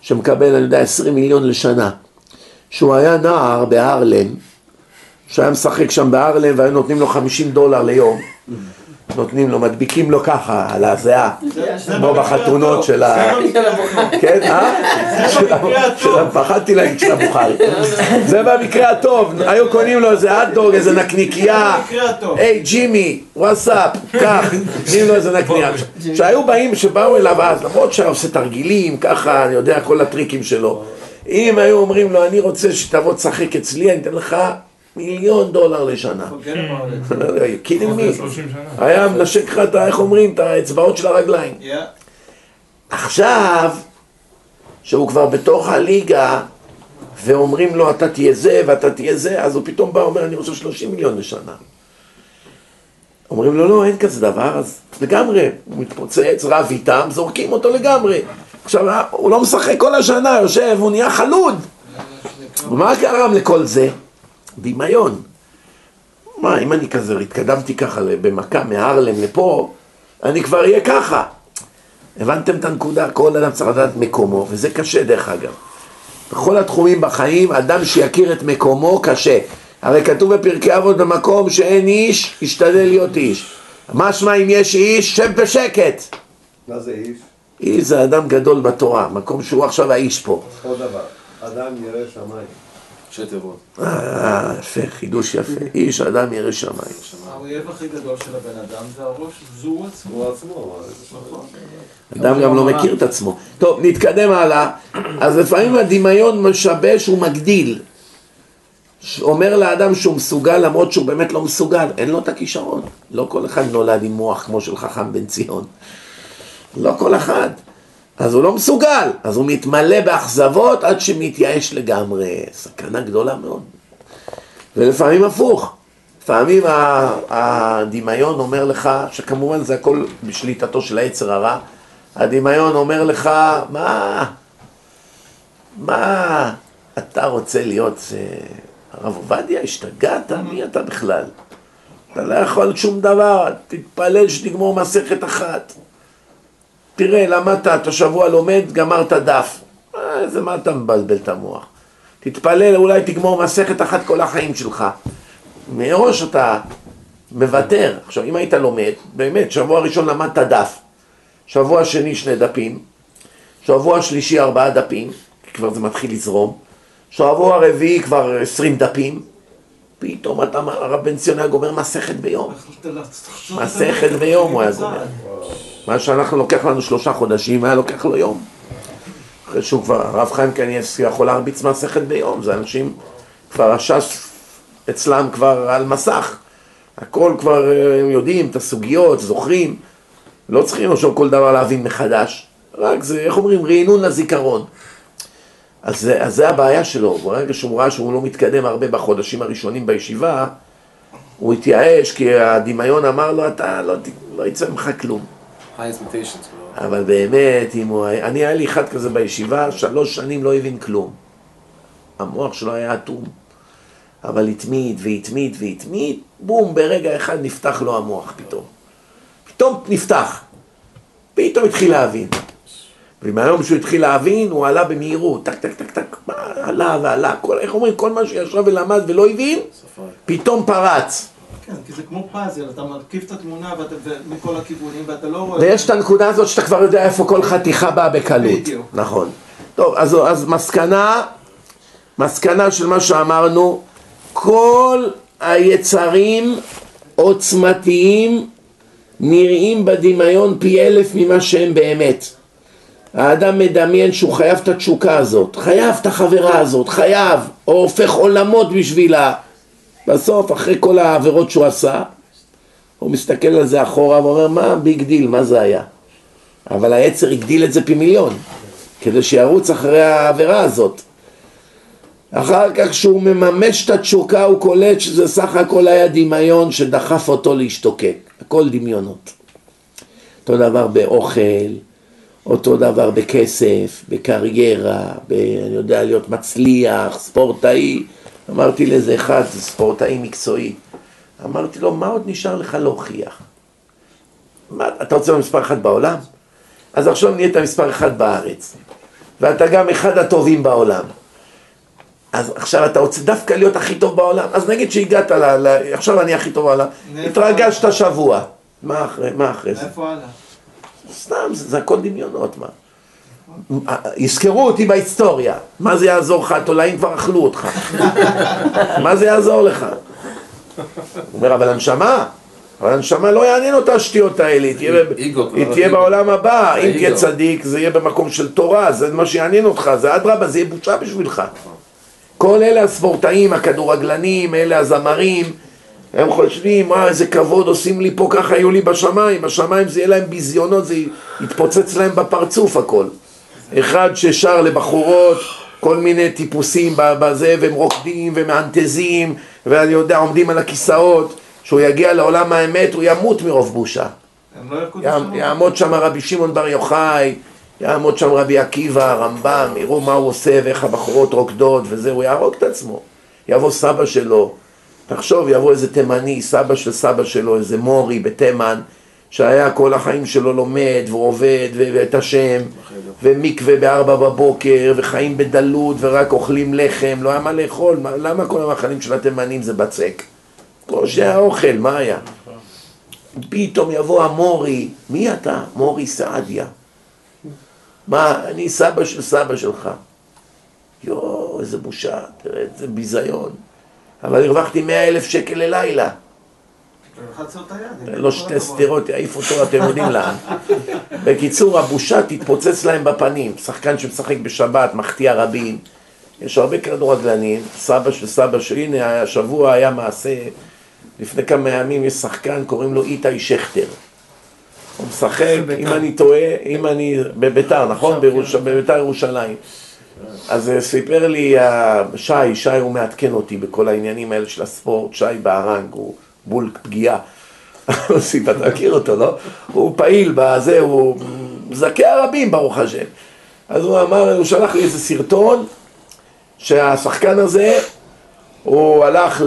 שמקבל, אני יודע, 20 מיליון לשנה. שהוא היה נער בהרלם, שהיה משחק שם בארלם והיו נותנים לו 50 דולר ליום. נותנים לו, מדביקים לו ככה על הזיעה, כמו בחתונות של ה... כן, אה? פחדתי להגיד של הבוכרי. זה במקרה הטוב, היו קונים לו איזה אטדוג, איזה נקניקייה. היי ג'ימי, וואטסאפ, קח, נותנים לו איזה נקנייה. שהיו באים, שבאו אליו אז, למרות שהיה עושה תרגילים, ככה, אני יודע, כל הטריקים שלו. אם היו אומרים לו, אני רוצה שתבוא תשחק אצלי, אני אתן לך מיליון דולר לשנה. forget about it. kidding me? היה מנשק לך את, ה- איך אומרים, את האצבעות של הרגליים. Yeah. עכשיו, שהוא כבר בתוך הליגה, ואומרים לו אתה תהיה זה ואתה תהיה זה, אז הוא פתאום בא ואומר אני רוצה 30 מיליון לשנה. אומרים לו לא, אין כזה דבר, אז לגמרי, הוא מתפוצץ, רב איתם, זורקים אותו לגמרי. עכשיו, הוא לא משחק כל השנה, יושב, הוא נהיה חלוד. ומה גרם לכל זה? דמיון. מה, אם אני כזה התקדמתי ככה במכה מהרלם לפה, אני כבר אהיה ככה. הבנתם את הנקודה? כל אדם צריך לדעת מקומו, וזה קשה דרך אגב. בכל התחומים בחיים, אדם שיכיר את מקומו קשה. הרי כתוב בפרקי אבות במקום שאין איש, ישתדל להיות איש. משמע אם יש איש, שב בשקט. מה זה איש? איש זה אדם גדול בתורה, מקום שהוא עכשיו האיש פה. עוד דבר, אדם ירא שמיים. ראשי תיבות. אה, יפה, חידוש יפה. איש, אדם ירא שמיים. האויב הכי גדול של הבן אדם זה הראש, זו הוא עצמו. הוא עצמו, נכון. אדם גם לא מכיר את עצמו. טוב, נתקדם הלאה. אז לפעמים הדמיון משבש, הוא מגדיל. אומר לאדם שהוא מסוגל למרות שהוא באמת לא מסוגל, אין לו את הכישרון. לא כל אחד נולד עם מוח כמו של חכם בן ציון. לא כל אחד. אז הוא לא מסוגל, אז הוא מתמלא באכזבות עד שמתייאש לגמרי. סכנה גדולה מאוד. ולפעמים הפוך. לפעמים הדמיון אומר לך, שכמובן זה הכל בשליטתו של היצר הרע, הדמיון אומר לך, מה, מה אתה רוצה להיות אה, הרב עובדיה? השתגעת? מי אתה בכלל? אתה לא יכול שום דבר, תתפלל שתגמור מסכת אחת. תראה, למדת, אתה שבוע לומד, גמרת דף. אה, זה מה אתה מבלבל את המוח? תתפלל, אולי תגמור מסכת אחת כל החיים שלך. מראש אתה מוותר. עכשיו, אם היית לומד, באמת, שבוע ראשון למדת דף, שבוע שני שני דפים, שבוע שלישי ארבעה דפים, כי כבר זה מתחיל לזרום, שבוע רביעי כבר עשרים דפים, פתאום אתה, הרב בן ציון היה גומר מסכת ביום. מסכת ביום הוא היה גומר. מה שאנחנו לוקח לנו שלושה חודשים, היה לוקח לו יום. אחרי שהוא כבר, הרב חיים קניאסקי יכול להרביץ מסכת ביום, זה אנשים, כבר הש"ס אצלם כבר על מסך. הכל כבר הם יודעים את הסוגיות, זוכרים, לא צריכים עכשיו כל דבר להבין מחדש, רק זה, איך אומרים, רענון לזיכרון. אז אז זה הבעיה שלו, ברגע שהוא ראה שהוא לא מתקדם הרבה בחודשים הראשונים בישיבה, הוא התייאש כי הדמיון אמר לו, אתה לא, לא יצא ממך כלום. אבל באמת, אם הוא היה... אני, היה לי אחד כזה בישיבה, שלוש שנים לא הבין כלום. המוח שלו היה אטום. אבל התמיד והתמיד והתמיד, בום, ברגע אחד נפתח לו המוח פתאום. פתאום נפתח. פתאום התחיל להבין. ומהיום שהוא התחיל להבין, הוא עלה במהירות, טק טק טק טק, עלה ועלה, כל, איך אומרים, כל מה שישב ולמד ולא הבין. פתאום פרץ. כן, כי זה כמו פאזל, אתה מרכיב את התמונה ואתה- מכל הכיוונים ואתה לא רואה... ויש את הנקודה הזאת שאתה כבר יודע איפה כל חתיכה באה בקלות. בדיוק. נכון. טוב, אז, אז מסקנה, מסקנה של מה שאמרנו, כל היצרים עוצמתיים נראים בדמיון פי אלף ממה שהם באמת. האדם מדמיין שהוא חייב את התשוקה הזאת, חייב את החברה הזאת, חייב, הוא הופך עולמות בשבילה. בסוף, אחרי כל העבירות שהוא עשה, הוא מסתכל על זה אחורה ואומר, מה big deal, מה זה היה? אבל היצר הגדיל את זה פי מיליון, כדי שירוץ אחרי העבירה הזאת. אחר כך כשהוא מממש את התשוקה הוא קולט שזה סך הכל היה דמיון שדחף אותו להשתוקק, הכל דמיונות. אותו דבר באוכל, אותו דבר בכסף, בקריירה, ב... אני יודע להיות מצליח, ספורטאי. אמרתי לאיזה אחד, זה ספורטאי מקצועי. אמרתי לו, מה עוד נשאר לך להוכיח? מה, אתה רוצה להיות מספר אחד בעולם? אז עכשיו נהיית מספר אחד בארץ. ואתה גם אחד הטובים בעולם. אז עכשיו אתה רוצה דווקא להיות הכי טוב בעולם, אז נגיד שהגעת ל... ל עכשיו אני הכי טוב בעולם, מאיפה? התרגשת שבוע, מה אחרי, מה אחרי זה? איפה הלאה? סתם, זה, זה הכל דמיונות, מה? יזכרו אותי בהיסטוריה, מה זה יעזור לך? התולעים כבר אכלו אותך. <laughs> מה זה יעזור לך? הוא אומר, אבל הנשמה, אבל הנשמה לא יעניין אותה השטויות האלה, היא תהיה. בעולם הבא, אם. תהיה צדיק זה יהיה במקום של תורה, זה מה שיעניין אותך, זה אדרבה, זה יהיה בושה בשבילך. כל אלה הספורטאים, הכדורגלנים, אלה הזמרים, הם חושבים, מה איזה כבוד עושים לי פה, ככה היו לי בשמיים, בשמיים זה יהיה להם ביזיונות, זה יתפוצץ להם בפרצוף הכל. אחד ששר לבחורות, כל מיני טיפוסים בזה, והם רוקדים ומענטזים, ואני יודע, עומדים על הכיסאות, כשהוא יגיע לעולם האמת הוא ימות מרוב בושה. לא? יעמוד שם רבי שמעון בר יוחאי, יעמוד שם רבי עקיבא, הרמב"ם, יראו מה הוא עושה ואיך הבחורות רוקדות וזה, הוא יהרוג את עצמו. יבוא סבא שלו, תחשוב, יבוא איזה תימני, סבא של סבא שלו, איזה מורי בתימן, שהיה כל החיים שלו לומד ועובד ואת השם, ומקווה בארבע בבוקר, וחיים בדלות ורק אוכלים לחם, לא היה מה לאכול, מה- למה כל המאכלים של התימנים זה בצק? כמו שהיה אוכל, מה היה? פתאום יבוא המורי, מי אתה? מורי סעדיה. מה, אני סבא של סבא שלך. יואו, איזה בושה, תראה, איזה ביזיון. אבל הרווחתי מאה אלף שקל ללילה. לחץ לו את היד. עם לא שתי. סטירות, יעיף אותו, אתם יודעים לאן. בקיצור, הבושה תתפוצץ להם בפנים. שחקן שמשחק בשבת, מחטיא רבים. יש הרבה כדורגלנים, סבא של סבא שלי, הנה השבוע היה מעשה, לפני כמה ימים יש שחקן, קוראים לו איתי שכטר. הוא משחק, אם אני טועה, אם אני, בביתר, נכון? בירוש- בביתר ירושלים. אז אה, סיפר לי שי, שי הוא מעדכן אותי בכל העניינים האלה של הספורט, שי בהרנג, הוא בול פגיעה. <laughs> סיפר, אתה מכיר אותו, לא? הוא פעיל בזה, הוא מזכה הרבים, ברוך השם. אז הוא אמר, הוא שלח לי איזה סרטון, שהשחקן הזה, הוא הלך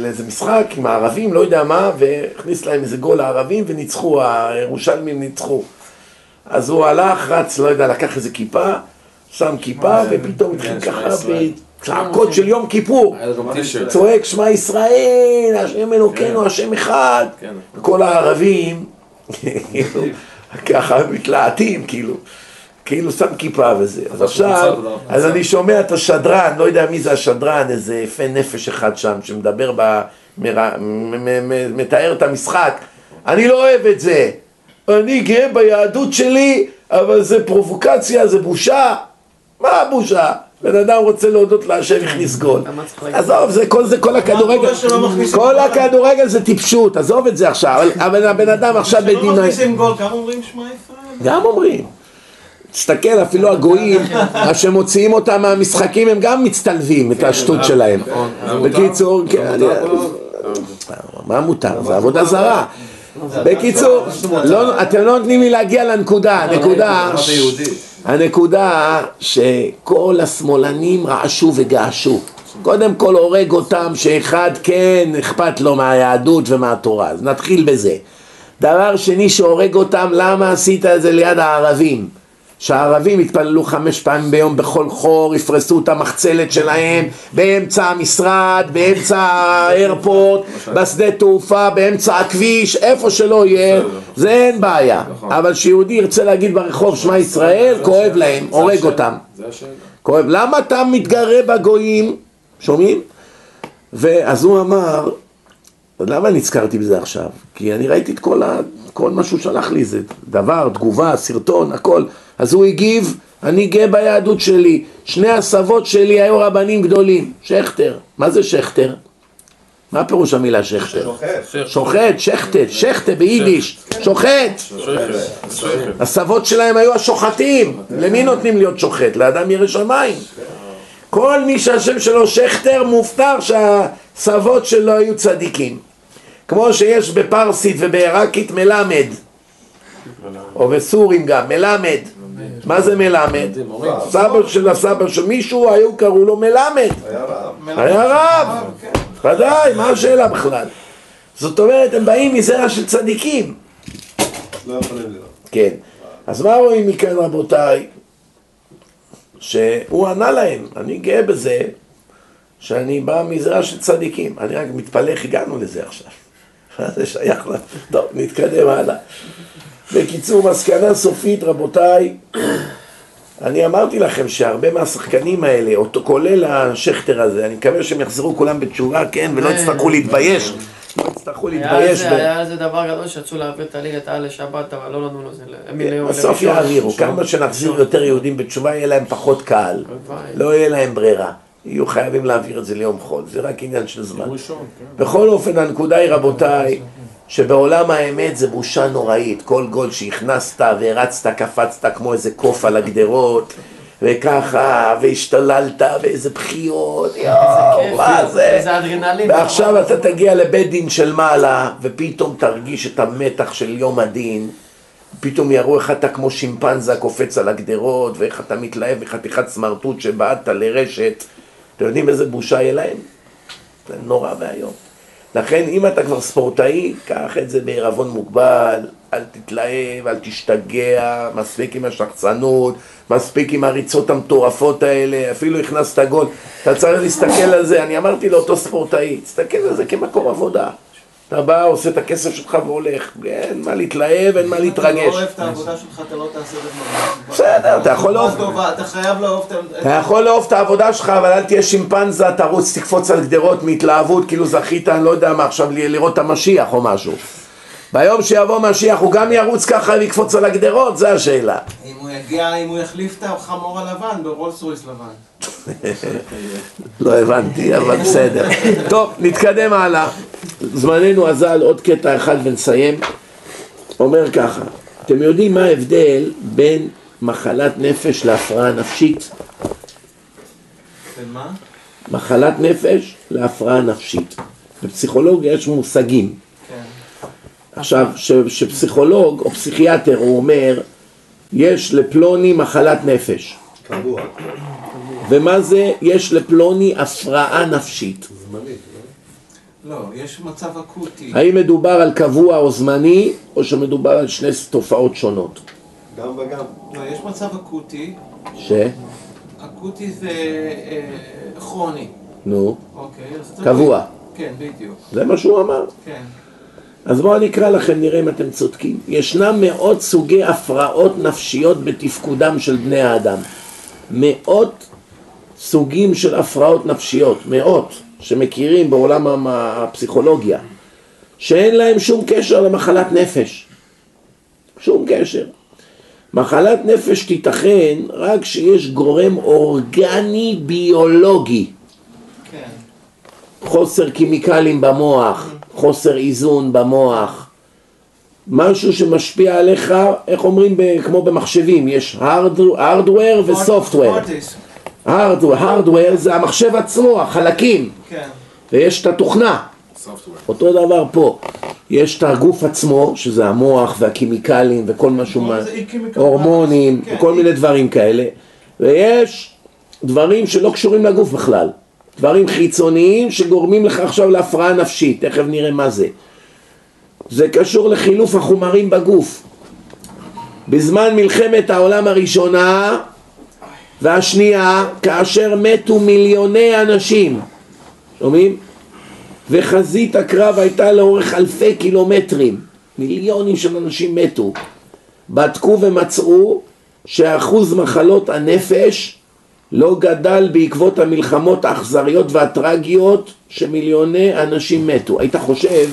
לאיזה משחק עם הערבים, לא יודע מה, והכניס להם איזה גול לערבים וניצחו, הירושלמים ניצחו. אז הוא הלך, רץ, לא יודע, לקח איזה כיפה, שם כיפה, ופתאום התחיל ככה בצעקות של יום כיפור. צועק שמע ישראל, השם אלוקינו, השם אחד. כן. וכל הערבים, כאילו, ככה מתלהטים, כאילו. כאילו שם כיפה וזה. אז עכשיו? אז אני שומע את השדרן, לא יודע מי זה השדרן, איזה יפה נפש אחד שם, שמדבר מתאר את המשחק. אני לא אוהב את זה. אני גאה ביהדות שלי, אבל זה פרובוקציה, זה בושה. מה הבושה? בן אדם רוצה להודות להשם, הכניס גול. צריך להגיד? עזוב, זה כל זה, כל הכדורגל, כל גול? הכדורגל זה טיפשות, עזוב את זה עכשיו, אבל- הבן אדם עכשיו שלא בדינאי, מכניסים גול, כמה אומרים שמע ישראל? גם אומרים. תסתכל, אפילו הגויים, שמוציאים אותם מהמשחקים, הם גם מצטלבים את השטות שלהם. בקיצור, כן, אני- מה מותר? זה עבודה זרה. בקיצור, לא- אתם לא נותנים לי להגיע לנקודה, הנקודה. הנקודה שכל השמאלנים רעשו וגעשו. קודם כל הורג אותם שאחד כן אכפת לו מהיהדות ומהתורה, אז נתחיל בזה. דבר שני שהורג אותם, למה עשית את זה ליד הערבים? שהערבים יתפללו חמש פעמים ביום בכל חור, יפרסו את המחצלת שלהם באמצע המשרד, באמצע האיירפורט, בשדה תעופה, באמצע הכביש, איפה שלא יהיה, זה אין בעיה. אבל שיהודי ירצה להגיד ברחוב שמע ישראל, כואב להם, הורג אותם. כואב. למה אתה מתגרה בגויים? שומעים? ואז הוא אמר, למה נזכרתי בזה עכשיו? כי אני ראיתי את כל, ה... כל מה שהוא שלח לי, זה דבר, תגובה, סרטון, הכל. אז הוא הגיב, אני גאה ביהדות שלי. שני הסבות שלי היו רבנים גדולים. שכטר. מה זה שכטר? מה פירוש המילה שכטר? שוחט. שכטת, שכטה ביידיש, שוחט. הסבות שלהם היו השוחטים. למי נותנים להיות שוחט? לאדם ירא שמיים. כל מי שהשם שלו שכטר מובטח שהסבות שלו היו צדיקים. כמו שיש בפרסית ובעיראקית מלמד, או בסורים גם, מלמד. מה זה מלמד? סבא של הסבא של מישהו, היו קראו לו מלמד. היה רב. ודאי, מה השאלה בכלל? זאת אומרת, הם באים מזרע של צדיקים. לא יכולים לראות. כן. אז מה רואים מכאן רבותיי? שהוא ענה להם, אני גאה בזה, שאני בא מזרע של צדיקים. אני רק מתפלא איך הגענו לזה עכשיו. <laughs> מה זה שייך ל... טוב, נתקדם הלאה. בקיצור, מסקנה סופית, רבותיי, אני אמרתי לכם שהרבה מהשחקנים האלה, אותו, כולל השכטר הזה, אני מקווה שהם יחזרו כולם בתשובה, כן, ולא יצטרכו להתבייש. לא יצטרכו להתבייש. היה על זה דבר גדול שרצו להעביר את הליגת העל לשבת, אבל לא נתנו לזה. בסוף. יעבירו. כמה שנחזיר יותר יהודים בתשובה, יהיה להם פחות קהל. לא יהיה להם ברירה. יהיו חייבים להעביר את זה ליום חול, זה רק עניין של זמן. בכל אופן, הנקודה היא, רבותיי, שבעולם האמת זה בושה נוראית. כל גול שהכנסת והרצת, קפצת כמו איזה קוף על הגדרות, וככה, והשתוללת, ואיזה בחיות, יואו, מה זה? איזה אדרנלין. ועכשיו אתה תגיע לבית דין של מעלה, ופתאום תרגיש את המתח של יום הדין. פתאום יראו איך אתה כמו שימפנזה קופץ על הגדרות, ואיך אתה מתלהב מחתיכת סמרטוט שבעטת לרשת. אתם יודעים איזה בושה יהיה להם? זה נורא ואיום. לכן אם אתה כבר ספורטאי, קח את זה בעירבון מוגבל, אל תתלהב, אל תשתגע, מספיק עם השחצנות, מספיק עם הריצות המטורפות האלה, אפילו הכנסת גול. אתה צריך להסתכל על זה, אני אמרתי לאותו ספורטאי, תסתכל על זה כמקום עבודה. אתה בא, עושה את הכסף שלך והולך, אין מה להתלהב, אין מה אם אתה לא להתרגש. אוהב את העבודה שלך, אתה לא תעשה את זה. בסדר, אתה יכול לאהוב. אתה חייב לאהוב את. אתה יכול לאהוב את העבודה שלך, אבל אל תהיה שימפנזה, תרוץ, תקפוץ על גדרות מהתלהבות, כאילו זכית, אני לא יודע מה, עכשיו לראות את המשיח או משהו. ביום שיבוא משיח הוא גם ירוץ ככה ויקפוץ על הגדרות, זה השאלה. אם יגיע, אם הוא יחליף את החמור הלבן ברולס רויס לבן. <laughs> לא הבנתי, אבל בסדר. <laughs> טוב, נתקדם הלאה. זמננו אזל, עוד קטע אחד ונסיים. אומר ככה, אתם יודעים מה ההבדל בין מחלת נפש להפרעה נפשית? ומה? מחלת נפש להפרעה נפשית. בפסיכולוגיה יש מושגים. כן. עכשיו, שפסיכולוג או פסיכיאטר הוא אומר, יש לפלוני מחלת נפש. קבוע. ומה זה יש לפלוני הפרעה נפשית? זמנית, לא, יש מצב אקוטי. האם מדובר על קבוע או זמני, או שמדובר על שני תופעות שונות? לא? גם וגם. לא, יש מצב אקוטי. ש? אקוטי זה אה, כרוני. נו, אוקיי. קבוע. כן, בדיוק. זה מה שהוא אמר. כן. אז בואו אני אקרא לכם, נראה אם אתם צודקים. ישנם מאות סוגי הפרעות נפשיות בתפקודם של בני האדם. מאות סוגים של הפרעות נפשיות, מאות, שמכירים בעולם הפסיכולוגיה, שאין להם שום קשר למחלת נפש. שום קשר. מחלת נפש תיתכן רק כשיש גורם אורגני ביולוגי. כן. חוסר כימיקלים במוח, חוסר איזון במוח, משהו שמשפיע עליך, איך אומרים, ב, כמו במחשבים, יש הארדוור וסופטוור. אורטיס. הארדוור זה המחשב עצמו, החלקים, כן. ויש את התוכנה. software. אותו דבר פה, יש את הגוף עצמו, שזה המוח והכימיקלים וכל משהו, מה- כימיקל הורמונים, כן, כל אי- מיני דברים כאלה, ויש דברים שלא קשורים לגוף בכלל, דברים חיצוניים שגורמים לך עכשיו להפרעה נפשית, תכף נראה מה זה. זה קשור לחילוף החומרים בגוף. בזמן מלחמת העולם הראשונה והשנייה, כאשר מתו מיליוני אנשים, שומעים? וחזית הקרב הייתה לאורך אלפי קילומטרים, מיליונים של אנשים מתו. בדקו ומצאו שאחוז מחלות הנפש לא גדל בעקבות המלחמות האכזריות והטרגיות שמיליוני אנשים מתו. היית חושב,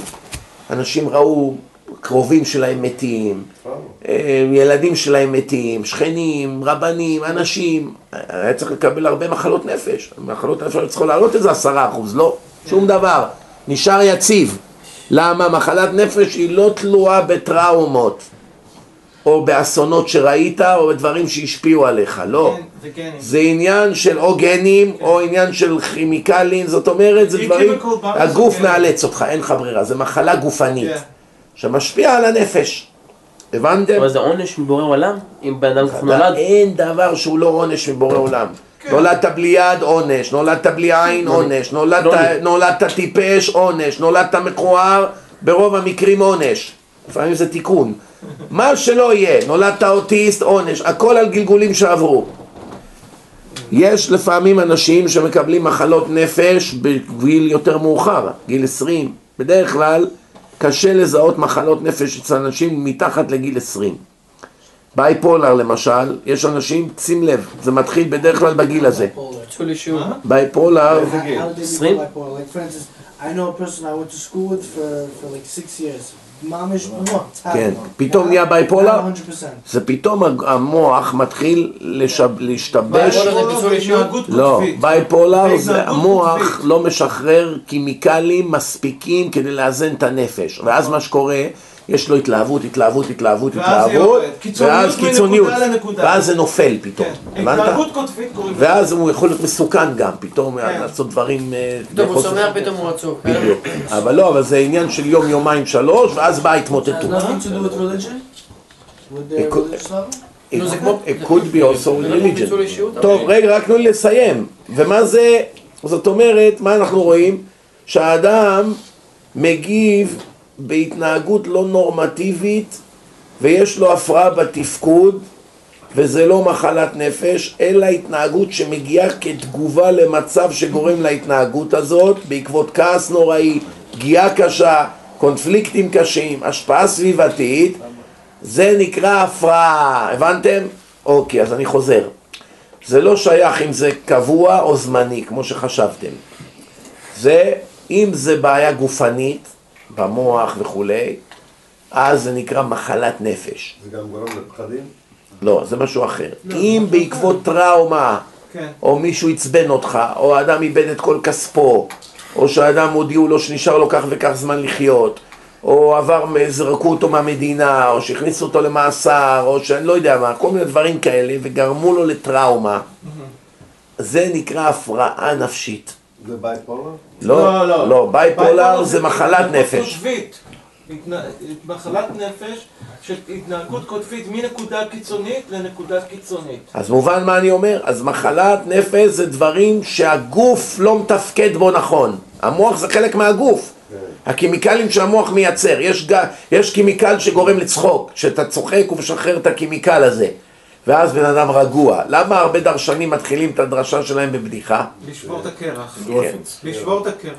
אנשים ראו קרובים שלהם מתים, אה, ילדים שלהם מתים, שכנים, רבנים, אנשים, היה צריך לקבל הרבה מחלות נפש. מחלות נפש היו צריכות לעלות איזה עשרה אחוז, לא, שום דבר, נשאר יציב. למה? מחלת נפש היא לא תלויה בטראומות, או באסונות שראית, או בדברים שהשפיעו עליך, לא. כן, זה גנים. זה עניין של או גנים, או עניין של כימיקלים, זאת אומרת, זה דברים, הגוף כן. מאלץ אותך, אין לך ברירה, זה מחלה גופנית, כן. שמשפיעה על הנפש. הבנתם? אבל זה עונש מבורא עולם? אם בן אדם ככה נולד? אין דבר שהוא לא עונש מבורא עולם. כן. נולדת בלי יד, עונש, נולדת בלי עין, עונש, נולדת- פלוני. נולדת טיפש, עונש, נולדת מכוער, ברוב המקרים עונש. לפעמים זה תיקון. מה שלא יהיה, נולדת אוטיסט, עונש, הכל על גלגולים שעברו. יש לפעמים אנשים שמקבלים מחלות נפש בגיל יותר מאוחר, גיל 20. בדרך כלל קשה לזהות מחלות נפש אצל אנשים מתחת לגיל 20. בייפולר למשל, יש אנשים, שים לב, זה מתחיל בדרך כלל בגיל הזה. בייפולר, איזה גיל? How did they Swing? become bipolar? Like for instance, I know a person I went to school with for, for like six years. כן, פתאום נהיה בייפולר, 100%. זה פתאום המוח מתחיל להשתבש. לא. בייפולר זה המוח. לא משחרר כימיקלים מספיקים כדי לאזן את הנפש ואז מה שקורה, יש לו התלהבות, התלהבות, התלהבות, התלהבות ואז קיצוניות. ואז זה נופל פתאום, כן, הבנת? התנהגות קוטבית קוראים לזה. ואז הוא יכול להיות מסוכן גם, פתאום כן. לעשות דברים... אה, פתאום הוא שמח, פתאום הוא עצוב. בדיוק, אבל לא, אבל זה עניין של יום, יומיים, שלוש, ואז באה התמוטטות. their It could- be also לא religion. טוב, אבל- רגע, רק תנו לי לסיים. ומה זה, זאת אומרת, מה אנחנו רואים? שהאדם מגיב בהתנהגות לא נורמטיבית ויש לו הפרעה בתפקוד וזה לא מחלת נפש, אלא התנהגות שמגיעה כתגובה למצב שגורם להתנהגות הזאת בעקבות כעס נוראי, פגיעה קשה, קונפליקטים קשים, השפעה סביבתית, זה נקרא הפרעה, הבנתם? אוקיי, אז אני חוזר. זה לא שייך אם זה קבוע או זמני, כמו שחשבתם. זה, אם זה בעיה גופנית, במוח וכולי, אז זה נקרא מחלת נפש. זה גם גורם לפחדים? לא, זה משהו אחר. אם בעקבות טראומה, כן. או מישהו עצבן אותך, או האדם איבד את כל כספו, או שהאדם הודיעו לו שנשאר לו כך וכך זמן לחיות, או עבר, זרקו אותו מהמדינה, או שהכניסו אותו למאסר, או שאני לא יודע מה, כל מיני דברים כאלה, וגרמו לו לטראומה. זה נקרא הפרעה נפשית. זה bipolar? לא, לא, לא, bipolar זה מחלת נפש. מחלת נפש של התנהגות קוטבית מנקודה קיצונית לנקודה קיצונית. אז מובן מה אני אומר? אז מחלת נפש זה דברים שהגוף לא מתפקד בו נכון. המוח זה חלק מהגוף. הקימיקלים שהמוח מייצר. יש. יש chemical שגורם לצחוק. כשאתה צוחק הוא משחרר את ה chemical הזה. ואז בן אדם רגוע. למה הרבה דרשנים מתחילים את הדרשה שלהם בבדיחה? לשבור את הקרח. endorphins. לשבור את הקרח.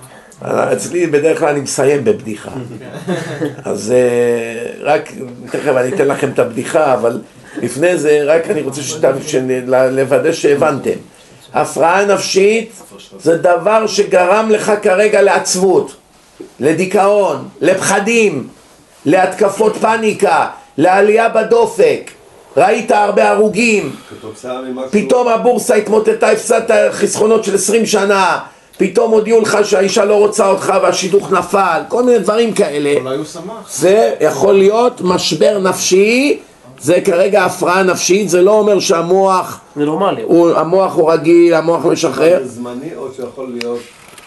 אצלי בדרך כלל אני מסיים בבדיחה. אז אה, רק, תכף אני אתן לכם את הבדיחה, אבל לפני זה רק אני רוצה לוודא שהבנתם. הפרעה נפשית זה דבר שגרם לך כרגע לעצבות, לדיכאון, לפחדים, להתקפות פאניקה, לעלייה בדופק. ראית הרבה הרוגים. פתאום הבורסה התמוטטה, הפסדת חסכונות של 20 שנה, פתאום הודיעו לך שהאישה לא רוצה אותך והשידוך נפל, כל מיני דברים כאלה. אולי הוא שמח. זה יכול להיות משבר נפשי, זה כרגע הפרעה נפשית, זה לא אומר שהמוח זה נורמלי. הוא, המוח הוא רגיל, המוח משחרר, זה זמני או שיכול להיות...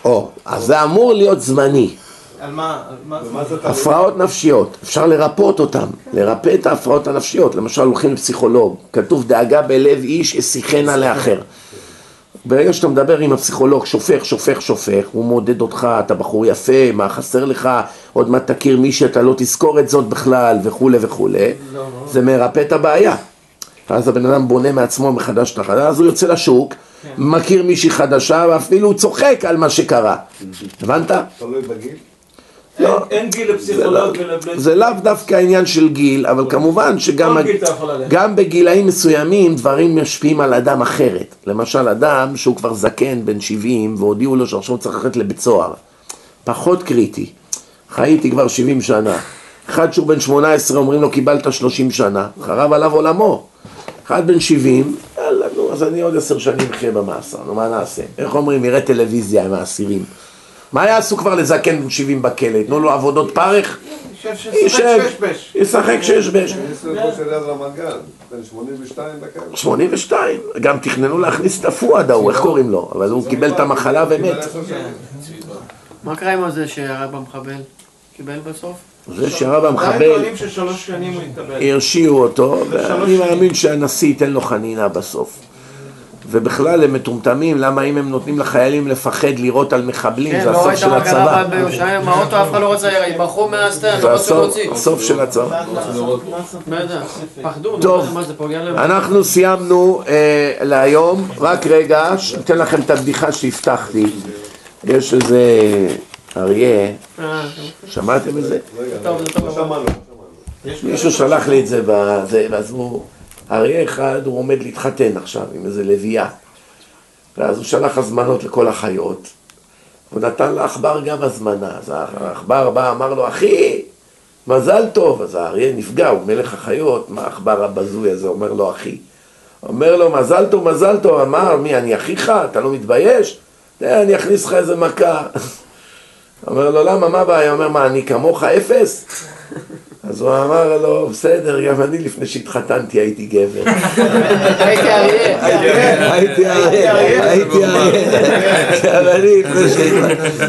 או, אז זה אמור להיות זמני, על מה? הפרעות נפשיות, אפשר לרפות אותן, לרפא את ההפרעות הנפשיות, למשל הולכים לפסיכולוג, כתוב דאגה בלב איש אשיחנה לאחר. ברגע שאתה מדבר עם הפסיכולוג, שופך, שופך, שופך, הוא מעודד אותך, אתה בחור יפה, מה חסר לך, עוד מעט תכיר מי שאתה לא תזכור את זאת בכלל, וכולי וכולי, זה מרפא את הבעיה. אז הבן אדם בונה מעצמו מחדש את החדש, אז הוא יוצא לשוק, מכיר מישהי חדשה, ואפילו הוא צוחק על מה שקרה. הבנת? תלוי בגיל? אין- אין גיל זה לא- לפסיכולוג ולבית... זה לאו דווקא עניין של גיל, אבל כמובן שגם. גם בגילאים מסוימים דברים משפיעים על אדם אחרת. למשל, אדם שהוא כבר זקן, בן 70, והודיעו לו שעכשיו צריך ללכת לבית סוהר. פחות קריטי. חייתי כבר 70 שנה. אחד שהוא בן 18, אומרים לו קיבלת 30 שנה, חרב עליו עולמו. אחד בן 70, יאללה, נו, אז אני עוד עשר שנים אחיה במאסר, נו, מה נעשה? איך אומרים, יראה טלוויזיה עם האסירים. מה יעשו כבר לזקן בן 70 בכלא? יתנו לו עבודות פרך? ישב יישב. ישחק שש בש. אני סרטו של יד רמת גן, בן 82 בכאלה. 82, גם תכננו להכניס את הפואד ההוא, איך קוראים לו? אבל הוא קיבל את המחלה ומת. מה קרה עם זה שירה במחבל? קיבל בסוף? זה שהרב המחבל. הרשיעו אותו, ואני. מאמין שהנשיא ייתן לו חנינה בסוף. ובכלל הם מטומטמים, למה אם הם נותנים לחיילים לפחד לירות על מחבלים, כן, זה לא הסוף ראית של מה קרה הצבא. בירושלים, עם האוטו אף אחד לא רצה, ברחו מהסטנד, זה לא רצו הסוף להוציא. הסוף של הצבא. מסה בטח, פחדו, טוב. זה? אנחנו סיימנו אה, להיום, רק רגע, אתן לכם את הבדיחה שהבטחתי. יש איזה אריה, אה, שמעתם את זה? טוב, זה טוב. לא שמענו. מישהו שלח לי את זה ואז הוא, אריה אחד, הוא עומד להתחתן עכשיו עם איזה לביאה. ואז הוא שלח הזמנות לכל החיות, הוא נתן לעכבר גם הזמנה. אז העכבר בא, אמר לו, אחי, מזל טוב. אז האריה נפגע, הוא מלך החיות, מה העכבר הבזוי הזה אומר לו, אחי? אומר לו, מזל טוב, מזל טוב. אמר, מי, אני אחיך? אתה לא מתבייש? "אה, אני אכניס לך איזה מכה. <laughs> אומר לו, למה, מה הבעיה? אומר, מה, אני כמוך אפס? אז הוא אמר לו, בסדר, גם אני לפני שהתחתנתי הייתי גבר. הייתי אריה. הייתי אריה, הייתי אריה.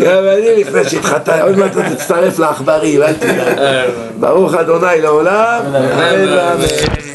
גם אני לפני שהתחתנתי, עוד מעט אתה תצטרף לעכברים, אל תדאג. ברוך אדוני לעולם, אמן ואמן.